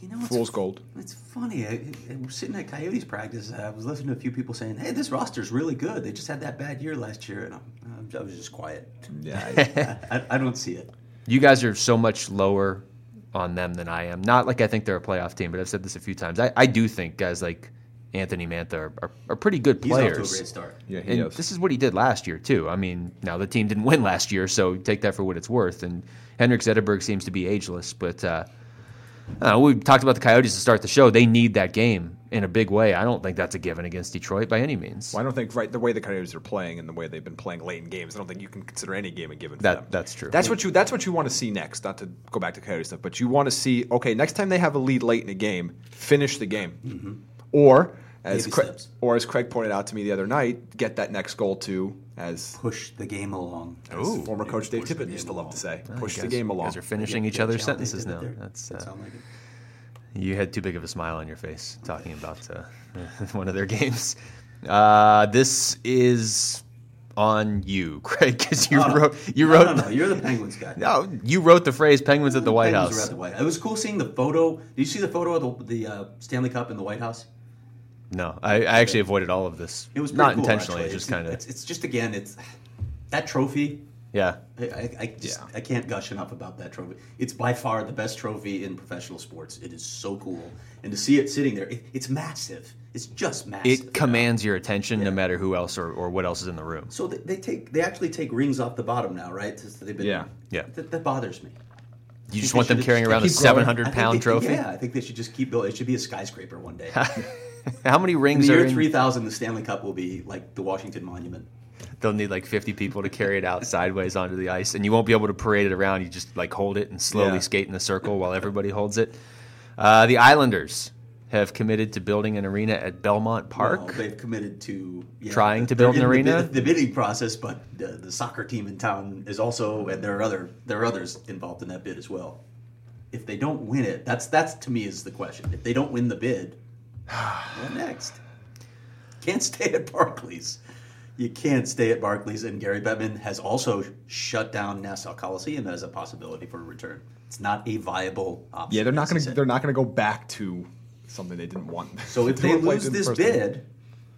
S2: You know, it's,
S3: Fool's gold.
S2: It's funny. I, I was sitting at Coyotes practice. I was listening to a few people saying, "Hey, this roster's really good. They just had that bad year last year," and I'm, I was just quiet.
S3: Yeah.
S2: I, I don't see it.
S1: You guys are so much lower on them than I am. Not like I think they're a playoff team, but I've said this a few times. I, I do think guys like Anthony Mantha are, are, are pretty good players.
S2: He's off to a
S1: players.
S2: great start.
S3: yeah, he
S1: and
S3: is.
S1: this is what he did last year too. I mean, now the team didn't win last year, so take that for what it's worth. And Henrik Zetterberg seems to be ageless, but uh, uh, we talked about the Coyotes to start the show. They need that game in a big way. I don't think that's a given against Detroit by any means.
S3: Well, I don't think right the way the Coyotes are playing and the way they've been playing late in games. I don't think you can consider any game a given. For
S1: That-
S3: them.
S1: that's true.
S3: That's what you. That's what you want to see next. Not to go back to Coyote stuff, but you want to see. Okay, next time they have a lead late in a game, finish the game, or as
S2: Baby
S3: Craig, or as Craig pointed out to me the other night, get that next goal to As,
S2: Push the game along.
S3: as
S1: Ooh.
S3: former coach Dave
S2: Push
S3: Tippett used to love to say, push
S1: you
S3: the game
S1: you
S3: along.
S1: guys are finishing each other's sentences now.
S2: there.
S1: That's
S2: That
S1: uh,
S2: sound like it.
S1: You had too big of a smile on your face talking about uh, one of their games. Uh, this is on you, Craig, because you
S2: Oh,
S1: wrote you
S2: No,
S1: wrote
S2: No, no, you're the Penguins guy.
S1: no, you wrote the phrase "Penguins at the White
S2: Penguins
S1: House."
S2: at the White It was cool seeing the photo. Did you see the photo of the, the uh, Stanley Cup in the White House?
S1: No, I, I actually avoided all of this.
S2: It was
S1: not
S2: cool,
S1: intentionally.
S2: actually.
S1: It's just kind of
S2: It's, it's just again, it's that trophy.
S1: Yeah.
S2: I, I, I just
S3: Yeah.
S2: I can't gush enough about that trophy. It's by far the best trophy in professional sports. It is so cool, and to see it sitting there, it, it's massive. It's just massive.
S1: It commands your attention no matter who else or, or what else is in the room.
S2: So they, they take they actually take rings off the bottom now, right? So they've been,
S3: Yeah.
S1: Yeah.
S2: That, that bothers me.
S1: You just want them carrying around a
S3: keep growing.
S1: seven
S2: I
S1: hundred
S2: think
S1: pound
S2: they-
S1: trophy.
S2: Yeah, I think they should just keep building. It should be a skyscraper one day.
S1: How many rings In
S2: the
S1: are
S2: year
S1: in?
S2: 3000, the Stanley Cup will be like the Washington Monument.
S1: They'll need like fifty people to carry it out sideways onto the ice, and you won't be able to parade it around. You just like hold it and slowly
S3: Yeah.
S1: skate in a circle while everybody holds it. Uh, the Islanders have committed to building an arena at Belmont Park.
S2: Well, they've committed to yeah,
S1: Trying to build an
S2: the
S1: arena?
S2: bid- The, bidding process, but the, the soccer team in town is also, and there are other there are others involved in that bid as well. If they don't win it, that's that's to me is the question. If they don't win the bid, what next? Can't stay at Barclays. You can't stay at Barclays, and Gary Bettman has also shut down Nassau Coliseum as a possibility for a return. It's not a viable option.
S3: Yeah, they're not going to they're not going to go back to something they didn't want.
S2: So if they lose this
S3: first place.
S2: bid,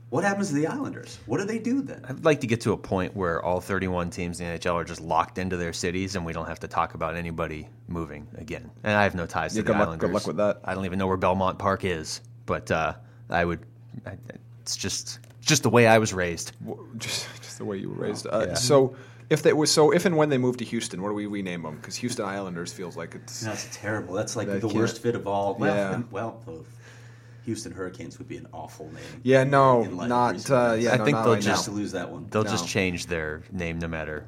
S2: what happens to the Islanders? What do they do then?
S1: I'd like to get to a point where all 31 teams in the NHL are just locked into their cities, and we don't have to talk about anybody moving again. And I have no ties
S3: Yeah,
S1: to
S3: good
S1: the
S3: luck-
S1: Islanders.
S3: good luck with that.
S1: I don't even know where Belmont Park is, but uh, I would. I, it's just just the way I was raised.
S3: just, just the way you were raised. Uh,
S1: Yeah.
S3: So if they was so if and when they move to Houston, what do we rename them? Because Houston Islanders feels like it's
S2: That's terrible. That's like
S3: That
S2: the worst fit of all. Well,
S3: Yeah.
S2: well, the Houston Hurricanes would be an awful name.
S3: yeah no
S2: in light of
S3: not uh, yeah
S1: I
S3: no,
S1: think they'll
S3: right
S2: just
S3: now.
S2: lose that one.
S1: They'll
S3: No.
S1: just change their name no matter.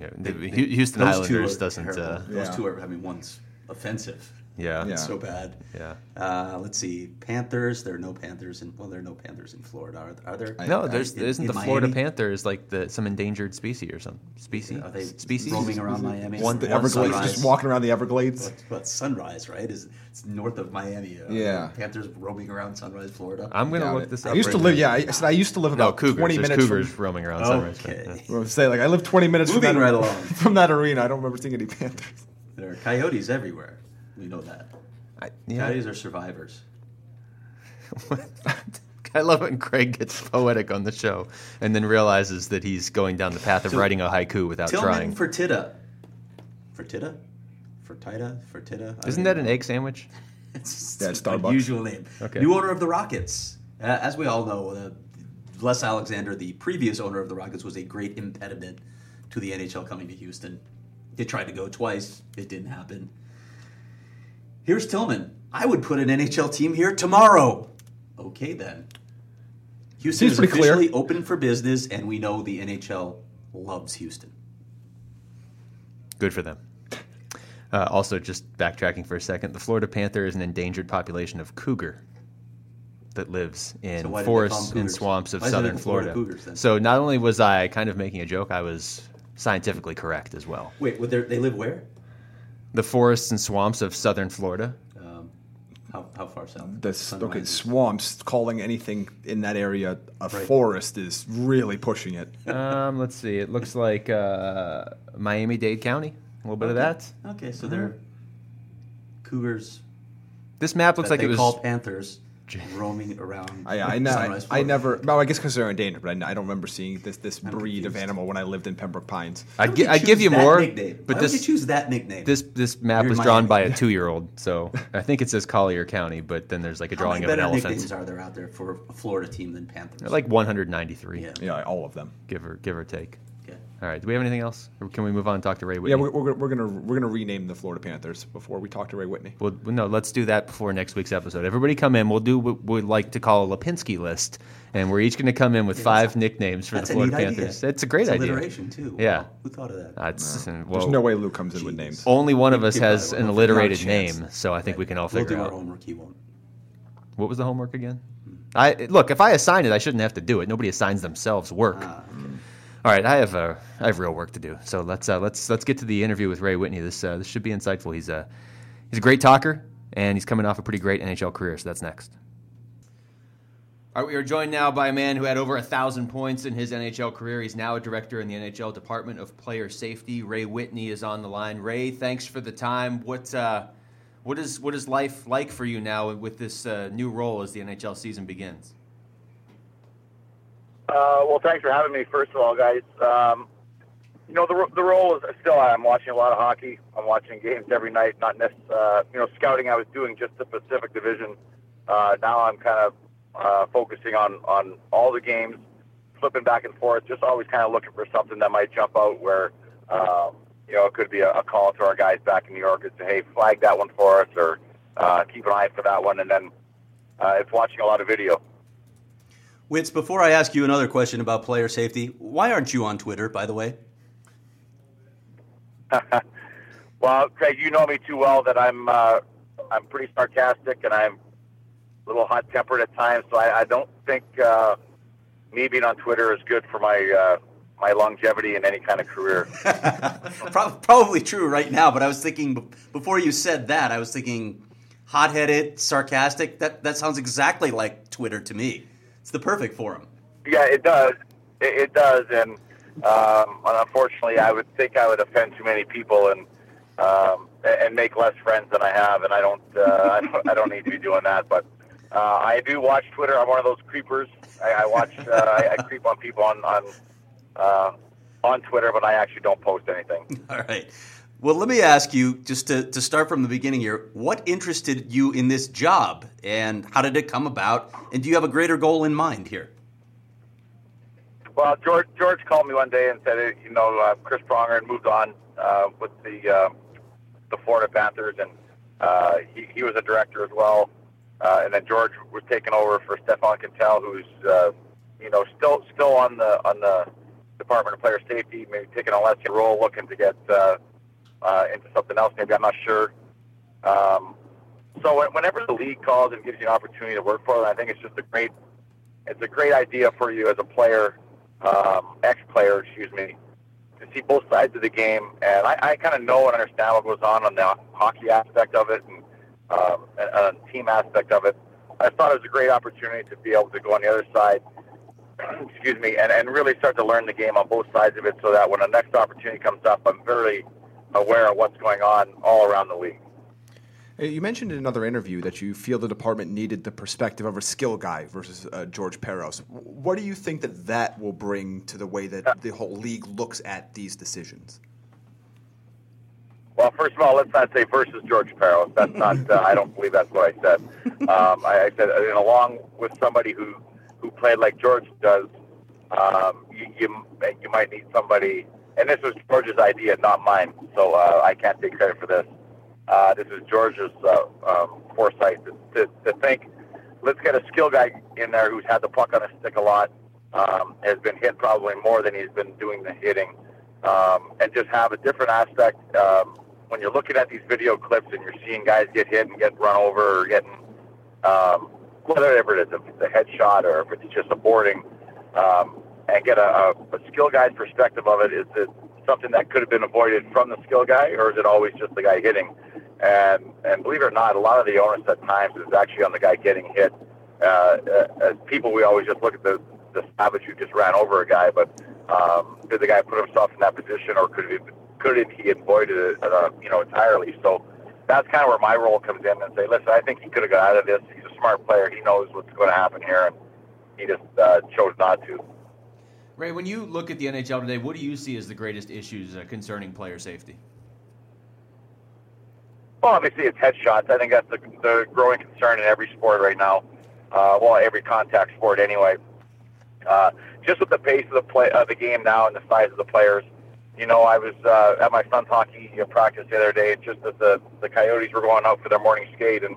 S1: Yeah,
S2: They- they-
S1: Houston
S2: those
S1: Islanders doesn't. Uh,
S2: terrible. Those
S3: Yeah.
S2: two are. I mean, one's offensive.
S1: Yeah,
S3: Yeah.
S2: It's so bad.
S1: yeah.
S2: Uh, let's see. Panthers. There are no Panthers in. Well, there are no Panthers in Florida. Are, are there?
S3: I-
S1: No, there's
S2: in-
S1: isn't
S2: in
S1: the Florida
S2: Miami?
S1: Panther is like the some endangered species or some species
S2: Are they
S1: species
S2: roaming around Miami?
S1: One-
S3: the
S1: one
S3: Everglades,
S1: sunrise.
S3: just walking around the Everglades.
S2: But, but Sunrise, right? Is it's north of Miami? Uh,
S3: Yeah.
S2: Panthers roaming around Sunrise, Florida.
S1: I'm gonna
S3: Doubt
S1: look
S3: it.
S1: this up.
S3: I
S1: up.
S3: used to live.
S1: now.
S3: Yeah, I, I said I used to live
S1: No,
S3: about
S1: cougars.
S3: twenty
S1: There's
S3: minutes
S1: cougars
S3: from.
S1: roaming around Sunrise.
S2: Okay.
S1: Yeah.
S3: I was say like I live twenty minutes from that
S2: right along.
S3: from that arena. I don't remember seeing any Panthers.
S2: There are coyotes everywhere. We know that.
S1: I, yeah.
S2: Coyotes are survivors.
S1: I love when Craig gets poetic on the show and then realizes that he's going down the path of
S2: So-
S1: writing a haiku without
S2: Tillman
S1: trying.
S2: Fertitta. Fertitta? Fertitta? Fertitta? I
S1: Isn't
S2: don't
S1: that an egg sandwich?
S2: It's
S3: Yeah, it's
S2: an
S3: Starbucks.
S2: unusual name.
S1: Okay.
S2: New owner of the Rockets. Uh, as we all know, uh, Les Alexander, the previous owner of the Rockets, was a great impediment to the NHL coming to Houston. They tried to go twice. It didn't happen. Here's Tillman. I would put an NHL team here tomorrow. Okay, then. Houston
S3: Seems
S2: is
S3: pretty clear.
S2: officially open for business, and we know the NHL loves Houston.
S1: Good for them. Uh, also, just backtracking for a second, the Florida Panther is an endangered population of cougar that lives in
S2: So why did they call them
S1: forests and swamps of
S2: Why
S1: southern
S2: Florida
S1: Florida.
S2: cougars,
S1: so not only was I kind of making a joke, I was scientifically correct as well.
S2: Wait, would they live where?
S1: The forests and swamps of southern Florida.
S2: Um, How, how far south?
S3: This okay, swamps. Calling anything in that area a
S2: Right.
S3: forest is really pushing it.
S1: Um, let's see. It looks like uh, Miami Dade County. A little bit of that.
S2: Okay, so they're cougars.
S1: This map looks
S2: that
S1: like
S2: they
S1: it was.
S2: call panthers roaming around.
S3: I, I, ne- I, I never. Well, I guess because they're endangered, but I, n- I don't remember seeing this this
S2: I'm
S3: breed of animal when I lived in Pembroke Pines.
S1: I'd, gi-
S2: would
S1: give you
S2: that
S1: more,
S2: nickname?
S1: but
S2: Why would you
S1: this
S2: choose that nickname?
S1: this this map
S2: You're
S1: was
S2: in
S1: drawn by a two year old. So I think it says Collier County, but then there's like a
S2: How
S1: drawing
S2: many
S1: of an
S2: better
S1: elephant.
S2: nicknames are there out there for a Florida team than Panthers?
S1: They're like 193,
S2: yeah.
S3: Yeah, all of them.
S1: give or give or take.
S2: Okay.
S1: All right. Do we have anything else, or can we move on and talk to Ray Whitney?
S3: Yeah, we're, we're, gonna- we're gonna we're gonna rename the Florida Panthers before we talk to Ray Whitney.
S1: Well, no, let's do that before next week's episode. Everybody come in. We'll do what we'd like to call a Lapinski list, and we're each going to come in with
S2: Yeah,
S1: five
S2: that's-
S1: nicknames for the Florida Panthers.
S2: idea.
S1: It's a great
S2: It's
S1: idea.
S2: Alliteration too.
S1: Yeah.
S2: Wow. Who thought of that?
S1: That's well,
S3: There's no way Luke comes in with names.
S1: only one of us has an alliterated name, so I think we can all
S2: we'll
S1: figure
S2: do our
S1: out.
S2: homework. He won't.
S1: What was the homework again? I look. If I assign it, I shouldn't have to do it. Nobody assigns themselves work.
S2: Ah, okay.
S1: All right, I have uh, I have real work to do. So let's uh, let's let's get to the interview with Ray Whitney. This uh, this should be insightful. He's a he's a great talker, and he's coming off a pretty great NHL career. So that's next. All right, we are joined now by a man who had over a thousand points in his NHL career. He's now a director in the NHL Department of Player Safety. Ray Whitney is on the line. Ray, thanks for the time. What uh, what is what is life like for you now with this uh, new role as the NHL season begins?
S4: Uh, well, thanks for having me. First of all, guys. Um, you know, the the role is still. I'm watching a lot of hockey. I'm watching games every night. Not nec- uh, you know, scouting. I was doing just the Pacific Division. Uh, now I'm kind of uh, focusing on on all the games, flipping back and forth. Just always kind of looking for something that might jump out where. Um, you know, it could be a, a call to our guys back in New York and say, "Hey, flag that one for us," or uh, keep an eye for that one. And then uh, it's watching a lot of video.
S2: Witz, before I ask you another question about player safety, why aren't you on Twitter, by the way?
S4: well, Craig, you know me too well that I'm uh, I'm pretty sarcastic and I'm a little hot tempered at times. So I, I don't think uh, me being on Twitter is good for my uh, my longevity in any kind of career.
S2: Probably true right now, but I was thinking before you said that, I was thinking hot-headed, sarcastic. That that sounds exactly like Twitter to me. It's the perfect forum.
S4: yeah, it does. It, it does, and um, unfortunately, I would think I would offend too many people and um, and make less friends than I have, and I don't. Uh, I don't. I don't need to be doing that, but. Uh, I do watch Twitter. I'm one of those creepers. I, I watch. Uh, I, I creep on people on on uh, on Twitter, but I actually don't post anything.
S2: All right. Well, let me ask you just to, to start from the beginning here. What interested you in this job, and how did it come about? And do you have a greater goal in mind here?
S4: Well, George George called me one day and said, you know, uh, Chris Pronger had moved on uh, with the uh, the Florida Panthers, and uh, he, he was a director as well. Uh, and then George was taken over for Stephane Quintal, who's uh, you know still still on the on the Department of Player Safety, maybe taking a lesser role, looking to get uh, uh, into something else. Maybe I'm not sure. Um, so whenever the league calls and gives you an opportunity to work for them, I think it's just a great it's a great idea for you as a player, um, ex-player, excuse me, to see both sides of the game. And I, I kind of know and understand what goes on on the hockey aspect of it and, um, and, and team aspect of it. I thought it was a great opportunity to be able to go on the other side, excuse me, and, and really start to learn the game on both sides of it so that when the next opportunity comes up, I'm very aware of what's going on all around the league.
S3: You mentioned in another interview that you feel the department needed the perspective of a skill guy versus uh, George Parros. What do you think that that will bring to the way that the whole league looks at these decisions?
S4: Well, first of all, let's not say versus George Parros. That's not. Uh, I don't believe that's what I said. Um, I, I said, along with somebody who who played like George does, um, you, you you might need somebody. And this was George's idea, not mine. So uh, I can't take credit for this. Uh, this is George's uh, um, foresight to, to, to think. Let's get a skill guy in there who's had the puck on his stick a lot, um, has been hit probably more than he's been doing the hitting, um, and just have a different aspect. Um, when you're looking at these video clips and you're seeing guys get hit and get run over or getting um, whatever it is, if it's a headshot or if it's just a boarding, um, and get a, a, skill guy's perspective of it. Is it something that could have been avoided from the skill guy, or is it always just the guy hitting? And and believe it or not, a lot of the onus at times is actually on the guy getting hit. Uh, uh, as people, we always just look at the the savage who just ran over a guy, but um, did the guy put himself in that position, or could he could he avoided it, uh, you know, entirely? So that's kind of where my role comes in and say, listen, I think he could have got out of this. He's a smart player. He knows what's going to happen here, and he just uh, chose not to.
S1: Ray, when you look at the NHL today, what do you see as the greatest issues uh, concerning player safety?
S4: Well, obviously it's headshots. I think that's the, the growing concern in every sport right now. Uh, well, every contact sport anyway. Uh, just with the pace of the play of the game now and the size of the players, you know, I was uh, at my son's hockey practice the other day, just as the the Coyotes were going out for their morning skate, and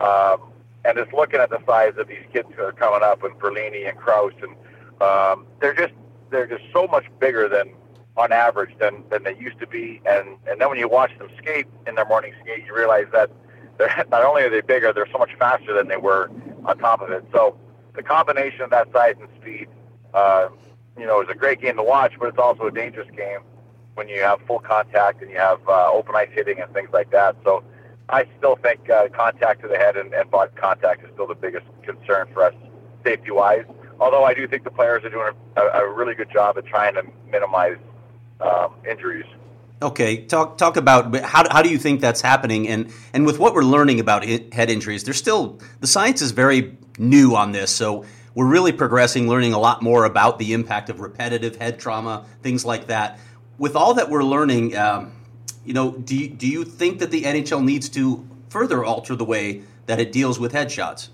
S4: um, and just looking at the size of these kids who are coming up, and Perlini and Crouse, and um, they're just they're just so much bigger than on average than than they used to be, and and then when you watch them skate in their morning skate, you realize that they're not only are they bigger, they're so much faster than they were on top of it. So the combination of that size and speed. Uh, you know, it's a great game to watch, but it's also a dangerous game when you have full contact and you have uh, open ice hitting and things like that. So I still think uh, contact to the head and, and body contact is still the biggest concern for us safety wise. Although I do think the players are doing a, a really good job at trying to minimize um, injuries.
S2: Okay, talk talk about how, how do you think that's happening, and and with what we're learning about head injuries, there's still the science is very new on this, so we're really progressing, learning a lot more about the impact of repetitive head trauma, things like that. With all that we're learning, um, you know, do do you think that the NHL needs to further alter the way that it deals with headshots?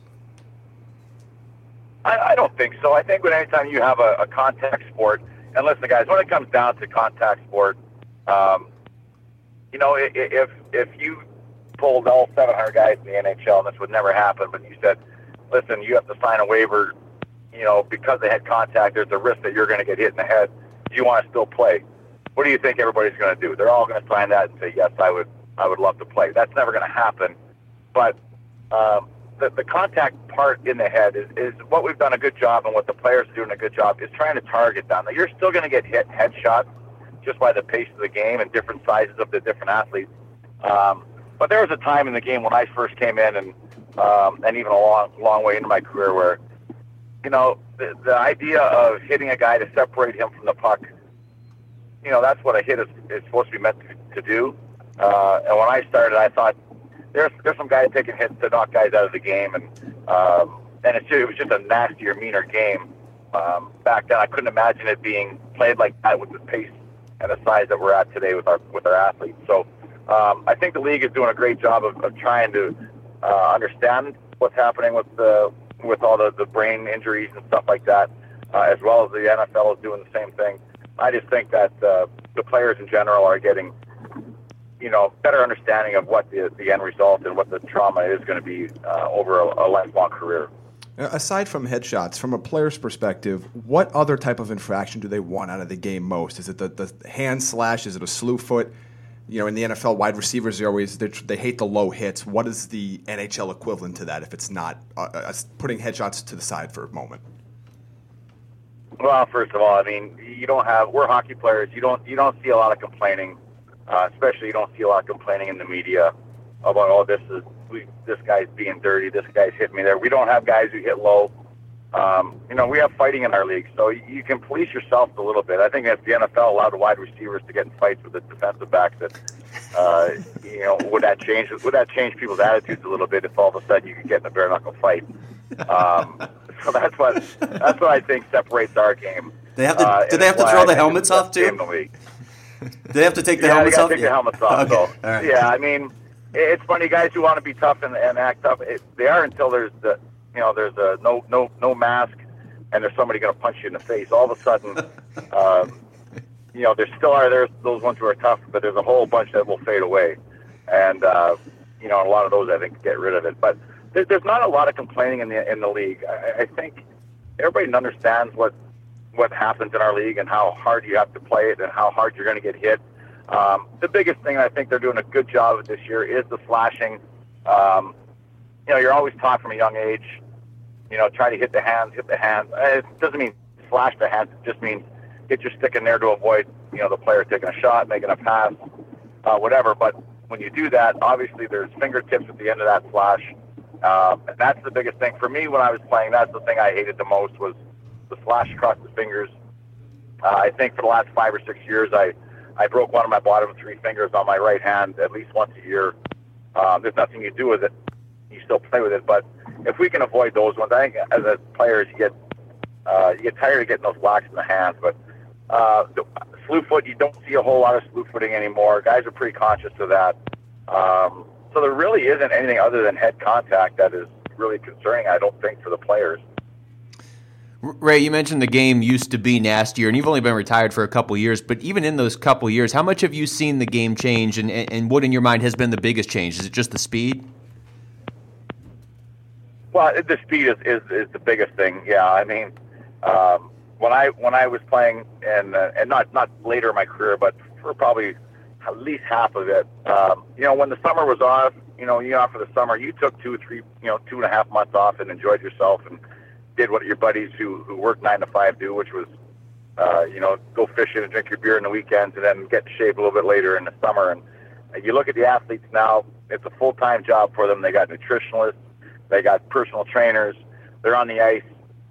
S4: I, I don't think so. I think when anytime you have a, a contact sport, and listen, guys, when it comes down to contact sport, um, you know, if if you pulled all 700 guys in the NHL, and this would never happen, but you said, listen, you have to sign a waiver you know, because they had contact, there's a risk that you're going to get hit in the head. Do you want to still play? What do you think everybody's going to do? They're all going to sign that and say, yes, I would, I would love to play. That's never going to happen. But um, the, the contact part in the head is, is what we've done a good job and what the players are doing a good job is trying to target them. Now, you're still going to get hit headshots just by the pace of the game and different sizes of the different athletes. Um, but there was a time in the game when I first came in and um, and even a long, long way into my career where you know, the, the idea of hitting a guy to separate him from the puck, you know, that's what a hit is, is supposed to be meant to, to do. Uh, and when I started, I thought there's there's some guys taking hits to knock guys out of the game, and um, and it's just, it was just a nastier, meaner game um, back then. I couldn't imagine it being played like that with the pace and the size that we're at today with our with our athletes. So um, I think the league is doing a great job of, of trying to uh, understand what's happening with the with all the, the brain injuries and stuff like that, uh, as well as the NFL is doing the same thing. I just think that uh, the players in general are getting, you know, better understanding of what the, the end result and what the trauma is going to be uh, over a, a lifelong career.
S3: Aside from headshots, from a player's perspective, what other type of infraction do they want out of the game most? Is it the, the hand slash? Is it a slew foot? you know, in the NFL, wide receivers are always they hate the low hits. What is the NHL equivalent to that if it's not uh, uh, putting headshots to the side for a moment?
S4: Well, first of all, I mean, you don't have we're hockey players. You don't you don't see a lot of complaining, uh, especially you don't see a lot of complaining in the media about oh this is we, this guy's being dirty, this guy's hitting me there. We don't have guys who hit low. Um, you know, we have fighting in our league, so you can police yourself a little bit. I think if the NFL allowed wide receivers to get in fights with the defensive backs, that uh, you know, would that change? Would that change people's attitudes a little bit if all of a sudden you could get in a bare knuckle fight? Um, so that's what that's what I think separates our game.
S2: They have to. Uh, do they have to throw the helmets off too? Do they have to take the
S4: yeah,
S2: helmets off?
S4: Take yeah. the helmets off.
S2: Okay.
S4: So, right. Yeah, I mean, it's funny. Guys who want to be tough and, and act tough, it, they are until there's the you know, there's a no no no mask, and there's somebody going to punch you in the face. All of a sudden, um, you know, there still are there's those ones who are tough, but there's a whole bunch that will fade away, and uh, you know, a lot of those I think get rid of it. But there, there's not a lot of complaining in the in the league. I, I think everybody understands what what happens in our league and how hard you have to play it and how hard you're going to get hit. Um, the biggest thing I think they're doing a good job of this year is the slashing. Um, you know, you're always taught from a young age, you know, try to hit the hands, hit the hands. Uh, it doesn't mean slash the hands. It just means get your stick in there to avoid, you know, the player taking a shot, making a pass, uh, whatever. But when you do that, obviously there's fingertips at the end of that slash. Um, and that's the biggest thing for me when I was playing. That's the thing I hated the most was the slash across the fingers. Uh, I think for the last five or six years, I I broke one of my bottom three fingers on my right hand at least once a year. Um, there's nothing you do with it. You still play with it, but if we can avoid those ones, I think as a players you get uh, you get tired of getting those blocks in the hands. But uh, the slew foot, you don't see a whole lot of slew footing anymore. Guys are pretty conscious of that. Um, so there really isn't anything other than head contact that is really concerning. I don't think for the players.
S1: Ray, you mentioned the game used to be nastier, and you've only been retired for a couple years. But even in those couple years, how much have you seen the game change, and, and what in your mind has been the biggest change? Is it just the speed?
S4: Well, the speed is, is, is the biggest thing. Yeah, I mean, um, when I when I was playing, and uh, and not not later in my career, but for probably at least half of it, um, you know, when the summer was off, you know, you off for the summer, you took two, three, you know, two and a half months off and enjoyed yourself and did what your buddies who who work nine to five do, which was, uh, you know, go fishing and drink your beer on the weekends, and then get in shape a little bit later in the summer. And you look at the athletes now; it's a full time job for them. They got nutritionalists, they got personal trainers. They're on the ice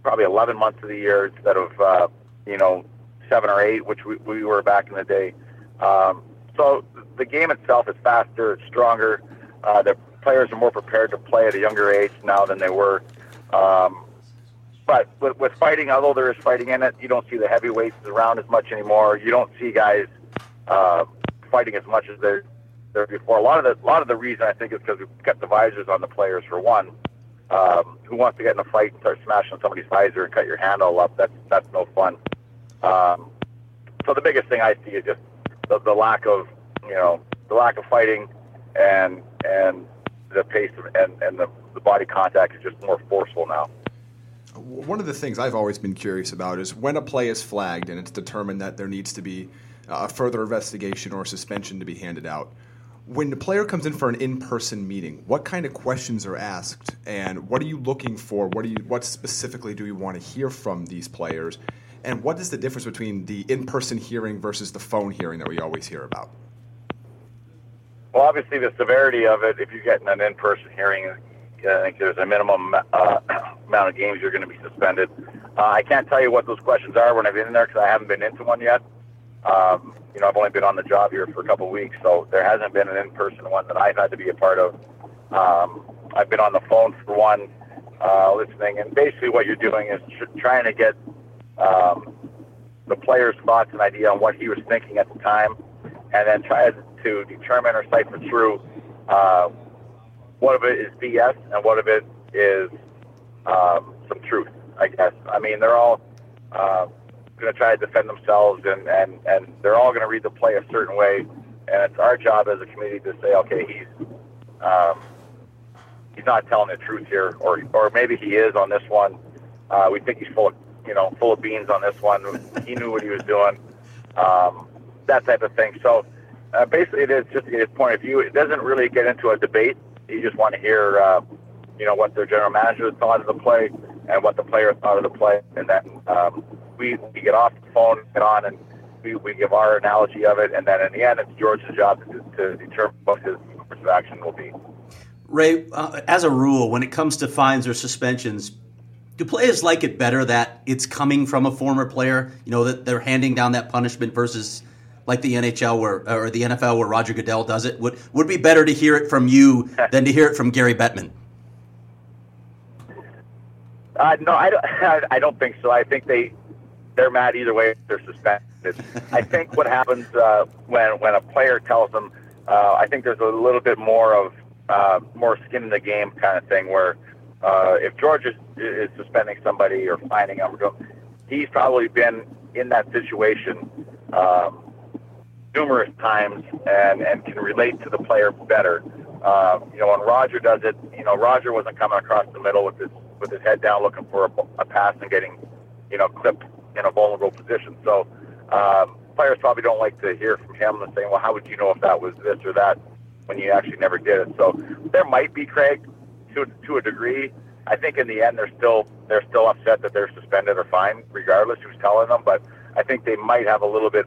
S4: probably 11 months of the year instead of uh, you know seven or eight, which we, we were back in the day. Um, so the game itself is faster, it's stronger. Uh, the players are more prepared to play at a younger age now than they were. Um, but with, with fighting, although there is fighting in it, you don't see the heavyweights around as much anymore. You don't see guys uh, fighting as much as they're there before. A lot of the a lot of the reason I think is because we've got the visors on the players for one. Um, who wants to get in a fight and start smashing somebody's visor and cut your hand all up? That's that's no fun. Um, so the biggest thing I see is just the, the lack of you know the lack of fighting and and the pace of, and and the, the body contact is just more forceful now.
S3: One of the things I've always been curious about is when a play is flagged and it's determined that there needs to be uh, a further investigation or suspension to be handed out. When the player comes in for an in-person meeting, what kind of questions are asked, and what are you looking for? What do you, what specifically do you want to hear from these players, and what is the difference between the in-person hearing versus the phone hearing that we always hear about?
S4: Well, obviously, the severity of it, if you're getting an in-person hearing, I think there's a minimum uh, amount of games you're going to be suspended. Uh, I can't tell you what those questions are when I've been in there because I haven't been into one yet. Um, you know, I've only been on the job here for a couple of weeks, so there hasn't been an in-person one that I've had to be a part of. Um, I've been on the phone for one, uh, listening, and basically what you're doing is tr- trying to get um, the player's thoughts and idea on what he was thinking at the time, and then try to determine or cipher through uh, what of it is BS and what of it is um, some truth. I guess. I mean, they're all uh, going to try to defend themselves, and and and they're all going to read the play a certain way. And it's our job as a committee to say, okay, he's um, he's not telling the truth here, or or maybe he is on this one. Uh, we think he's full of you know full of beans on this one. He knew what he was doing. Um, that type of thing. So uh, basically, it is just his point of view. It doesn't really get into a debate. You just want to hear, uh, you know, what their general manager thought of the play and what the player thought of the play, and then um, we, we get off the phone, get on, and we, we give our analogy of it, and then in the end, it's George's job to, to determine what his course of action will be.
S2: Ray, uh, as a rule, when it comes to fines or suspensions, do players like it better that it's coming from a former player? You know that they're handing down that punishment versus like the NHL where or the NFL where Roger Goodell does it. Would would be better to hear it from you than to hear it from Gary Bettman?
S4: Uh, no, I don't. I don't think so. I think they they're mad either way. They're suspended. I think what happens uh, when when a player tells them, uh, I think there's a little bit more of uh, more skin in the game kind of thing. Where uh, if George is, is suspending somebody or fining them, he's probably been in that situation um, numerous times and and can relate to the player better. Uh, you know, when Roger does it, you know, Roger wasn't coming across the middle with his with his head down looking for a, a pass and getting, you know, clipped in a vulnerable position. So um, players probably don't like to hear from him and saying, well, how would you know if that was this or that when you actually never did it? So there might be Craig to to a degree. I think in the end they're still they're still upset that they're suspended or fined, regardless who's telling them. But I think they might have a little bit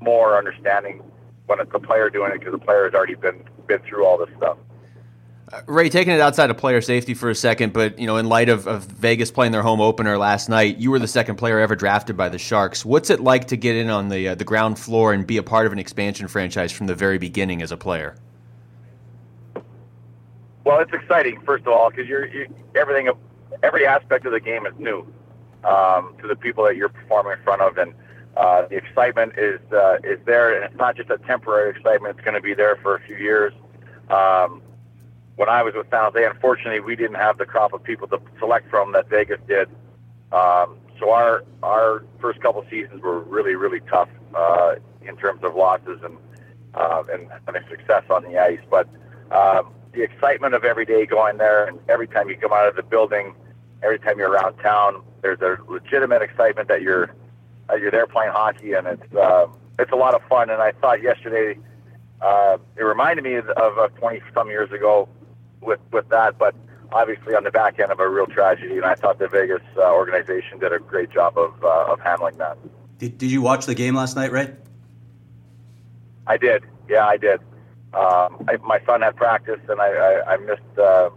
S4: more understanding when it's the player doing it because the player has already been been through all this stuff.
S1: Ray, taking it outside of player safety for a second, but you know, in light of, of, Vegas playing their home opener last night, you were the second player ever drafted by the Sharks. What's it like to get in on the uh, the ground floor and be a part of an expansion franchise from the very beginning as a player?
S4: Well, it's exciting first of all because you're, you, everything, every aspect of the game is new um, to the people that you're performing in front of, and uh, the excitement is uh, is there, and it's not just a temporary excitement; it's going to be there for a few years. Um, when I was with San Jose, unfortunately, we didn't have the crop of people to select from that Vegas did. Um, so our our first couple seasons were really really tough uh, in terms of losses and uh, and having success on the ice. But um, the excitement of every day going there, and every time you come out of the building, every time you're around town, there's a legitimate excitement that you're uh, you're there playing hockey, and it's uh, it's a lot of fun. And I thought yesterday uh, it reminded me of, of 20 some years ago with with that, but obviously on the back end of a real tragedy. And I thought the Vegas uh, organization did a great job of uh, of handling that.
S2: Did, did you watch the game last night, Ray?
S4: I did. Yeah, I did. Um, I, my son had practice, and I, I, I missed uh,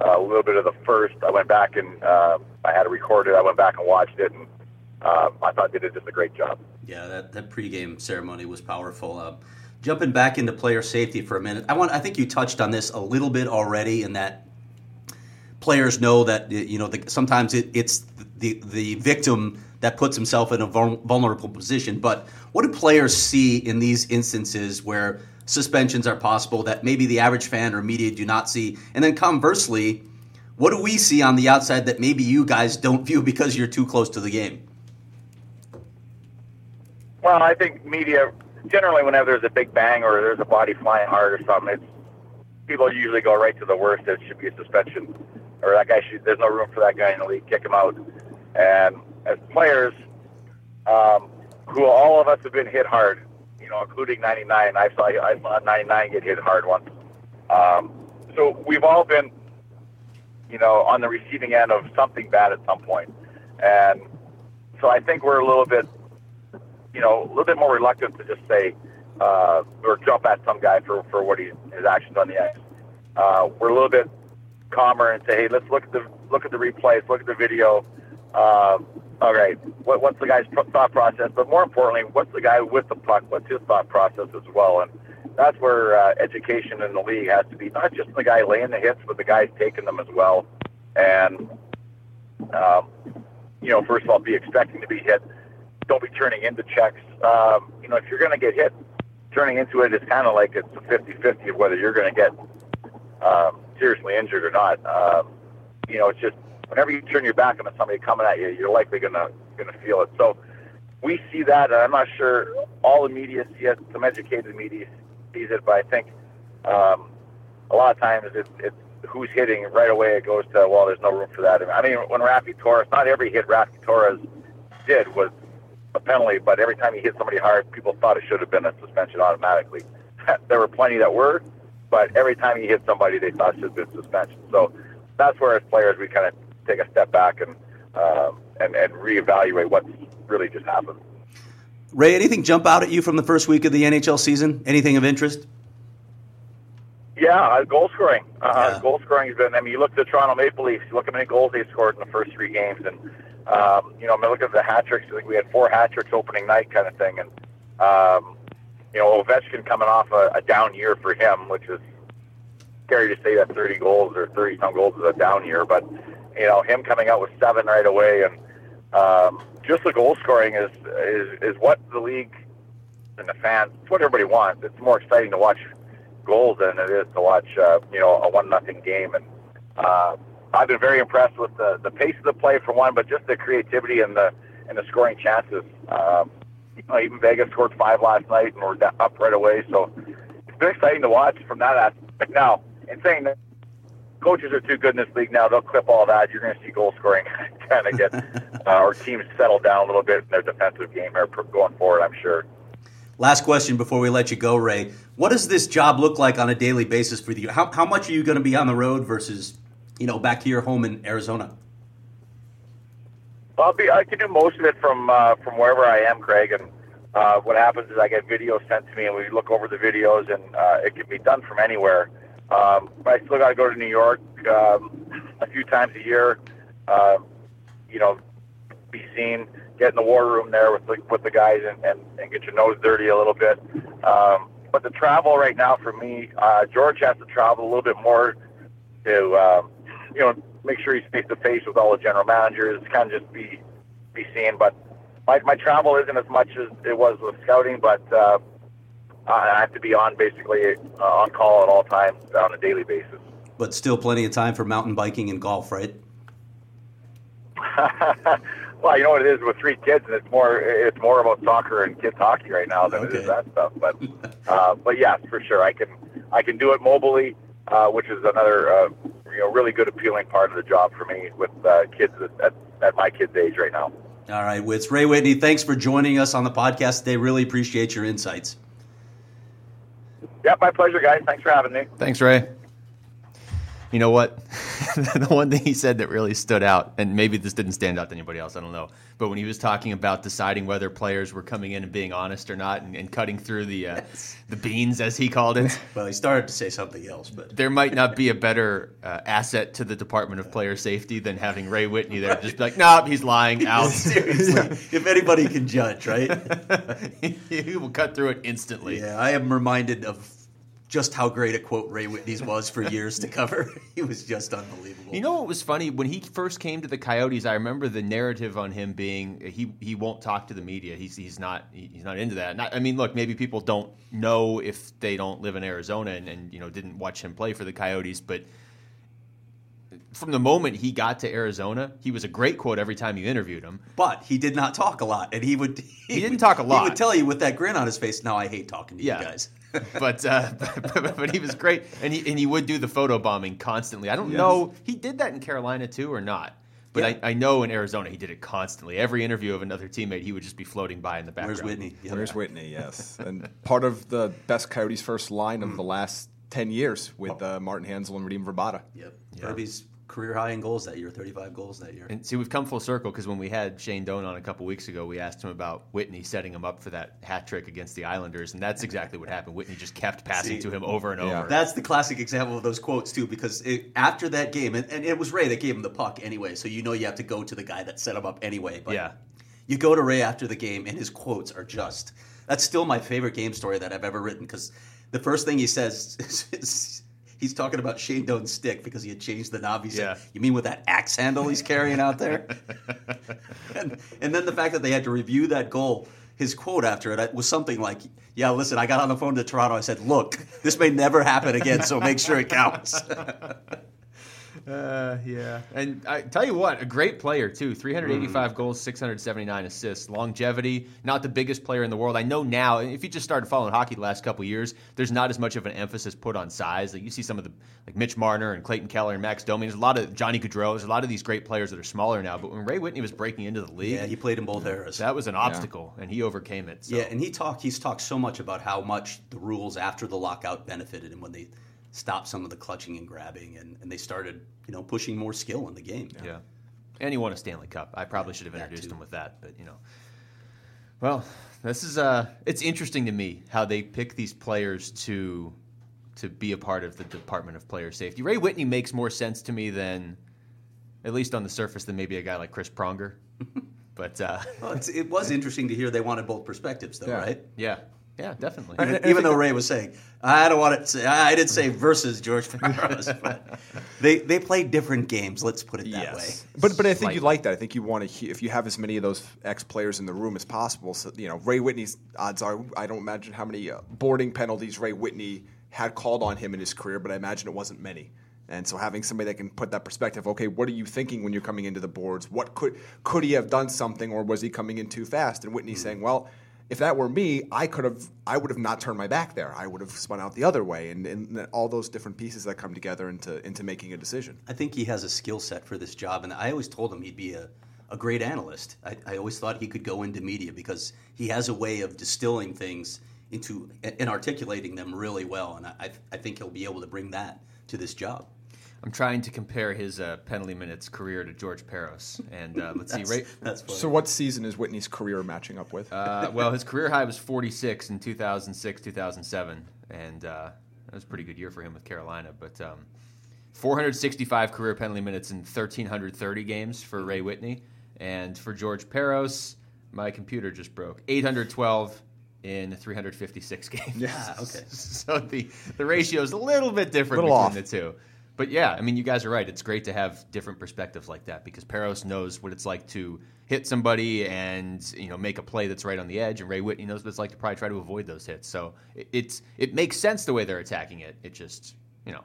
S4: a little bit of the first. I went back and uh, I had it recorded. I went back and watched it, and uh, I thought they did just a great job.
S2: Yeah, that, that pregame ceremony was powerful. Uh, jumping back into player safety for a minute, I want. I think you touched on this a little bit already, in that players know that you know the, sometimes it, it's the the victim that puts himself in a vulnerable position. But what do players see in these instances where suspensions are possible that maybe the average fan or media do not see? And then conversely, what do we see on the outside that maybe you guys don't view because you're too close to the game?
S4: Well, I think media generally, whenever there's a big bang or there's a body flying hard or something, it's people usually go right to the worst. It should be a suspension, or that guy should. There's no room for that guy in the league. Kick him out. And as players, um, who all of us have been hit hard, you know, including 99. I saw I saw 99 get hit hard once. Um, so we've all been, you know, on the receiving end of something bad at some point. point, and so I think we're a little bit, you know, a little bit more reluctant to just say uh, or jump at some guy for for what he his actions on the ice. Uh, we're a little bit calmer and say, hey, let's look at the look at the replays, look at the video. Uh, all right, what, what's the guy's thought process? But more importantly, what's the guy with the puck? What's his thought process as well? And that's where uh, education in the league has to be not just the guy laying the hits, but the guys taking them as well. And um, you know, first of all, be expecting to be hit. Don't be turning into checks. Um, you know, if you're going to get hit, turning into it is kind of like it's a 50-50 of whether you're going to get um, seriously injured or not. Um, you know, it's just whenever you turn your back on somebody coming at you, you're likely gonna gonna feel it. So we see that, and I'm not sure all the media see it. Some educated media sees it, but I think um, a lot of times it's, it's who's hitting right away. It goes to well, there's no room for that. I mean, when Raffi Torres, not every hit Raffi Torres did was a penalty, but every time he hit somebody hard, people thought it should have been a suspension automatically. there were plenty that were, but every time he hit somebody, they thought it should have been suspension. So that's where as players we kind of take a step back and um, and and reevaluate what's really just happened.
S2: Ray, anything jump out at you from the first week of the NHL season? Anything of interest?
S4: Yeah, uh, goal scoring. Uh, yeah. Goal scoring has been. I mean, you look at the Toronto Maple Leafs. You look at how many goals they scored in the first three games, and um, you know, I mean, look at the hat tricks. I think we had four hat tricks opening night, kind of thing. And um, you know, Ovechkin coming off a, a down year for him, which is scary to say that 30 goals or 30 some goals is a down year, but you know, him coming out with seven right away and um, just the goal scoring is, is is what the league and the fans, it's what everybody wants. It's more exciting to watch goals than it is to watch, uh, you know, a one nothing game. And uh, I've been very impressed with the the pace of the play for one, but just the creativity and the and the scoring chances. Um, you know, even Vegas scored five last night and we're up right away. So it's been exciting to watch from that aspect. Now, in saying that, coaches are too good in this league now. They'll clip all that. You're going to see goal scoring kind of get uh, or teams settle down a little bit in their defensive game here going forward. I'm sure.
S2: Last question before we let you go, Ray. What does this job look like on a daily basis for you? How, how much are you going to be on the road versus, you know, back to your home in Arizona?
S4: I'll be. I can do most of it from uh, from wherever I am, Craig. And uh, what happens is I get videos sent to me, and we look over the videos, and uh, it can be done from anywhere. Um, but I still got to go to New York um, a few times a year. Uh, you know, be seen, get in the war room there with the with the guys, and, and, and get your nose dirty a little bit. Um, but the travel right now for me, uh, George has to travel a little bit more to, uh, you know, make sure he's face to face with all the general managers, kind of just be be seen. But my my travel isn't as much as it was with scouting, but uh, I have to be on basically uh, on call at all times on a daily basis.
S2: But still plenty of time for mountain biking and golf, right?
S4: well, you know what it is with three kids, and it's more it's more about soccer and kids hockey right now than
S2: Okay.
S4: it is that stuff. But uh, but yes, for sure, I can I can do it mobily, uh, which is another uh, you know really good appealing part of the job for me with uh, kids at, at, at my kids' age right now.
S2: All right, Wits. Ray Whitney, thanks for joining us on the podcast today. Really appreciate your insights.
S4: Yeah, my pleasure, guys. Thanks for having me.
S1: Thanks, Ray. You know what? the one thing he said that really stood out, and maybe this didn't stand out to anybody else, I don't know. But when he was talking about deciding whether players were coming in and being honest or not, and, and cutting through the uh, the beans, as he called it,
S2: Well, he started to say something else, but
S1: there might not be a better uh, asset to the Department of Player Safety than having Ray Whitney there. Just be like, nope, he's lying. Out.
S2: seriously, if anybody can judge, right?
S1: he will cut through it instantly.
S2: Yeah, I am reminded of just how great a quote Ray Whitney's was for years to cover. he was just unbelievable.
S1: You know what was funny when he first came to the Coyotes? I remember the narrative on him being he he won't talk to the media. He's he's not he's not into that. Not, I mean, look, maybe people don't know if they don't live in Arizona and, and you know didn't watch him play for the Coyotes, but from the moment he got to Arizona, he was a great quote every time you interviewed him.
S2: but he did not talk a lot, and he would. He,
S1: didn't
S2: would-
S1: talk a lot.
S2: He would tell you with that grin on his face. Now I hate talking to
S1: Yeah.
S2: you guys.
S1: but, uh, but but he was great, and he and he would do the photo bombing constantly. I don't know he did that in Carolina too or not, but
S2: Yeah.
S1: I, I know in Arizona he did it constantly. Every interview of another teammate, he would just be floating by in the background.
S2: Where's Whitney? Yeah.
S3: Where's Whitney? Yes, and part of the best Coyotes first line of the last ten years with uh, Martin Hanzal and Radim Vrbata.
S2: Yep. Kirby's career high in goals that year, 35 goals that year.
S1: And see, we've come full circle because when we had Shane Doan on a couple weeks ago, we asked him about Whitney setting him up for that hat trick against the Islanders, and that's exactly what happened. Whitney just kept passing
S2: See,
S1: to him over and
S3: yeah.
S1: over.
S2: That's the classic example of those quotes too, because it, after that game, and, and it was Ray that gave him the puck anyway, so you know you have to go to the guy that set him up anyway. But
S1: Yeah.
S2: you go to Ray after the game, and his quotes are just. That's still my favorite game story that I've ever written because the first thing he says is, is he's talking about Shane Doan's stick because he had changed the knob. He said,
S1: Yeah.
S2: "You mean with that axe handle he's carrying out there?" and, and then the fact that they had to review that goal. His quote after it uh, was something like, "Yeah, listen, I got on the phone to Toronto. I said, look, this may never happen again, so make sure it counts."
S1: Uh, yeah, and I tell you what, a great player too. 385 goals, 679 assists, longevity. Not the biggest player in the world. I know now. If you just started following hockey the last couple years, there's not as much of an emphasis put on size. Like you see some of the like Mitch Marner and Clayton Keller and Max Domi. There's a lot of Johnny Gaudreau. There's a lot of these great players that are smaller now. But when Ray Whitney was breaking into the league,
S2: yeah, he played in both eras.
S1: that was an obstacle, and he overcame it. So.
S2: Yeah, and he talked. He's talked so much about how much the rules after the lockout benefited him when they stopped some of the clutching and grabbing, and, and they started, you know, pushing more skill in the game.
S1: Yeah. And he won a Stanley Cup. I probably should have introduced him with that, but you know. Well, this is uh it's interesting to me how they pick these players to to be a part of the Department of Player Safety. Ray Whitney makes more sense to me than at least on the surface than maybe a guy like Chris Pronger. but uh
S2: Well, it's, it was interesting to hear they wanted both perspectives, though,
S3: Yeah.
S2: right?
S1: yeah. Yeah, definitely.
S2: Even, even though Ray was saying, I don't want to say, I didn't say versus George Parros, but they they played different games. Let's put it that
S1: Yes.
S2: way.
S3: But but I think you like that. I think you want to he- if you have as many of those ex players in the room as possible. So you know Ray Whitney's odds are I don't imagine how many uh, boarding penalties Ray Whitney had called on him in his career, but I imagine it wasn't many. And so having somebody that can put that perspective, okay, what are you thinking when you're coming into the boards? What could could he have done something, or was he coming in too fast? And Whitney saying, well. If that were me, I could have, I would have not turned my back there. I would have spun out the other way, and, and all those different pieces that come together into into making a decision.
S2: I think he has a skill set for this job, and I always told him he'd be a, a great analyst. I, I always thought he could go into media because he has a way of distilling things into and articulating them really well, and I, I think he'll be able to bring that to this job.
S1: I'm trying to compare his uh, penalty minutes career to George Parros, and uh, let's see. Right,
S2: that's funny.
S3: So, what season is Whitney's career matching up with?
S1: uh, well, his career high was 46 in 2006, 2007, and uh, that was a pretty good year for him with Carolina. But um, 465 career penalty minutes in 1,330 games for Ray Whitney, and for George Parros, my computer just broke. 812 in 356 games.
S2: Yeah, okay.
S1: so the the ratio is a little bit different
S3: Little
S1: between
S3: off.
S1: the two. But yeah, I mean, you guys are right. It's great to have different perspectives like that because Parros knows what it's like to hit somebody and you know make a play that's right on the edge, and Ray Whitney knows what it's like to probably try to avoid those hits. So it, it's it makes sense the way they're attacking it. It just you know.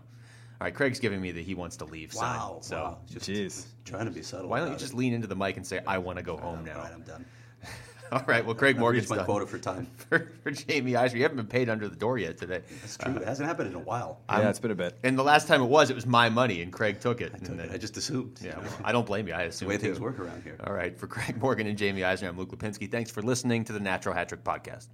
S1: All right, Craig's giving me that he wants to leave. sign.
S2: wow.
S1: So
S2: wow. Just
S3: Jeez.
S2: trying to be subtle.
S1: why don't you just
S2: it.
S1: lean into the mic and say, "I want to go home
S2: All
S1: now"?
S2: right, I'm done.
S1: All right. Well, Craig Morgan's
S2: my
S1: done.
S2: quota for time.
S1: for, for Jaime Eisner. You haven't been paid under the door yet today.
S2: That's true. Uh, it hasn't happened in a while.
S3: yeah, it's been a bit.
S1: And the last time it was, it was my money, and Craig took it.
S2: I,
S1: And
S2: took
S1: then-
S2: it. I just assumed.
S1: yeah, well, I don't blame you. I assume
S2: the
S1: assume
S2: way
S1: too.
S2: things work around here.
S1: All right, for Craig Morgan and Jaime Eisner, I'm Luke Lapinski. Thanks for listening to the Natural Hat Trick Podcast.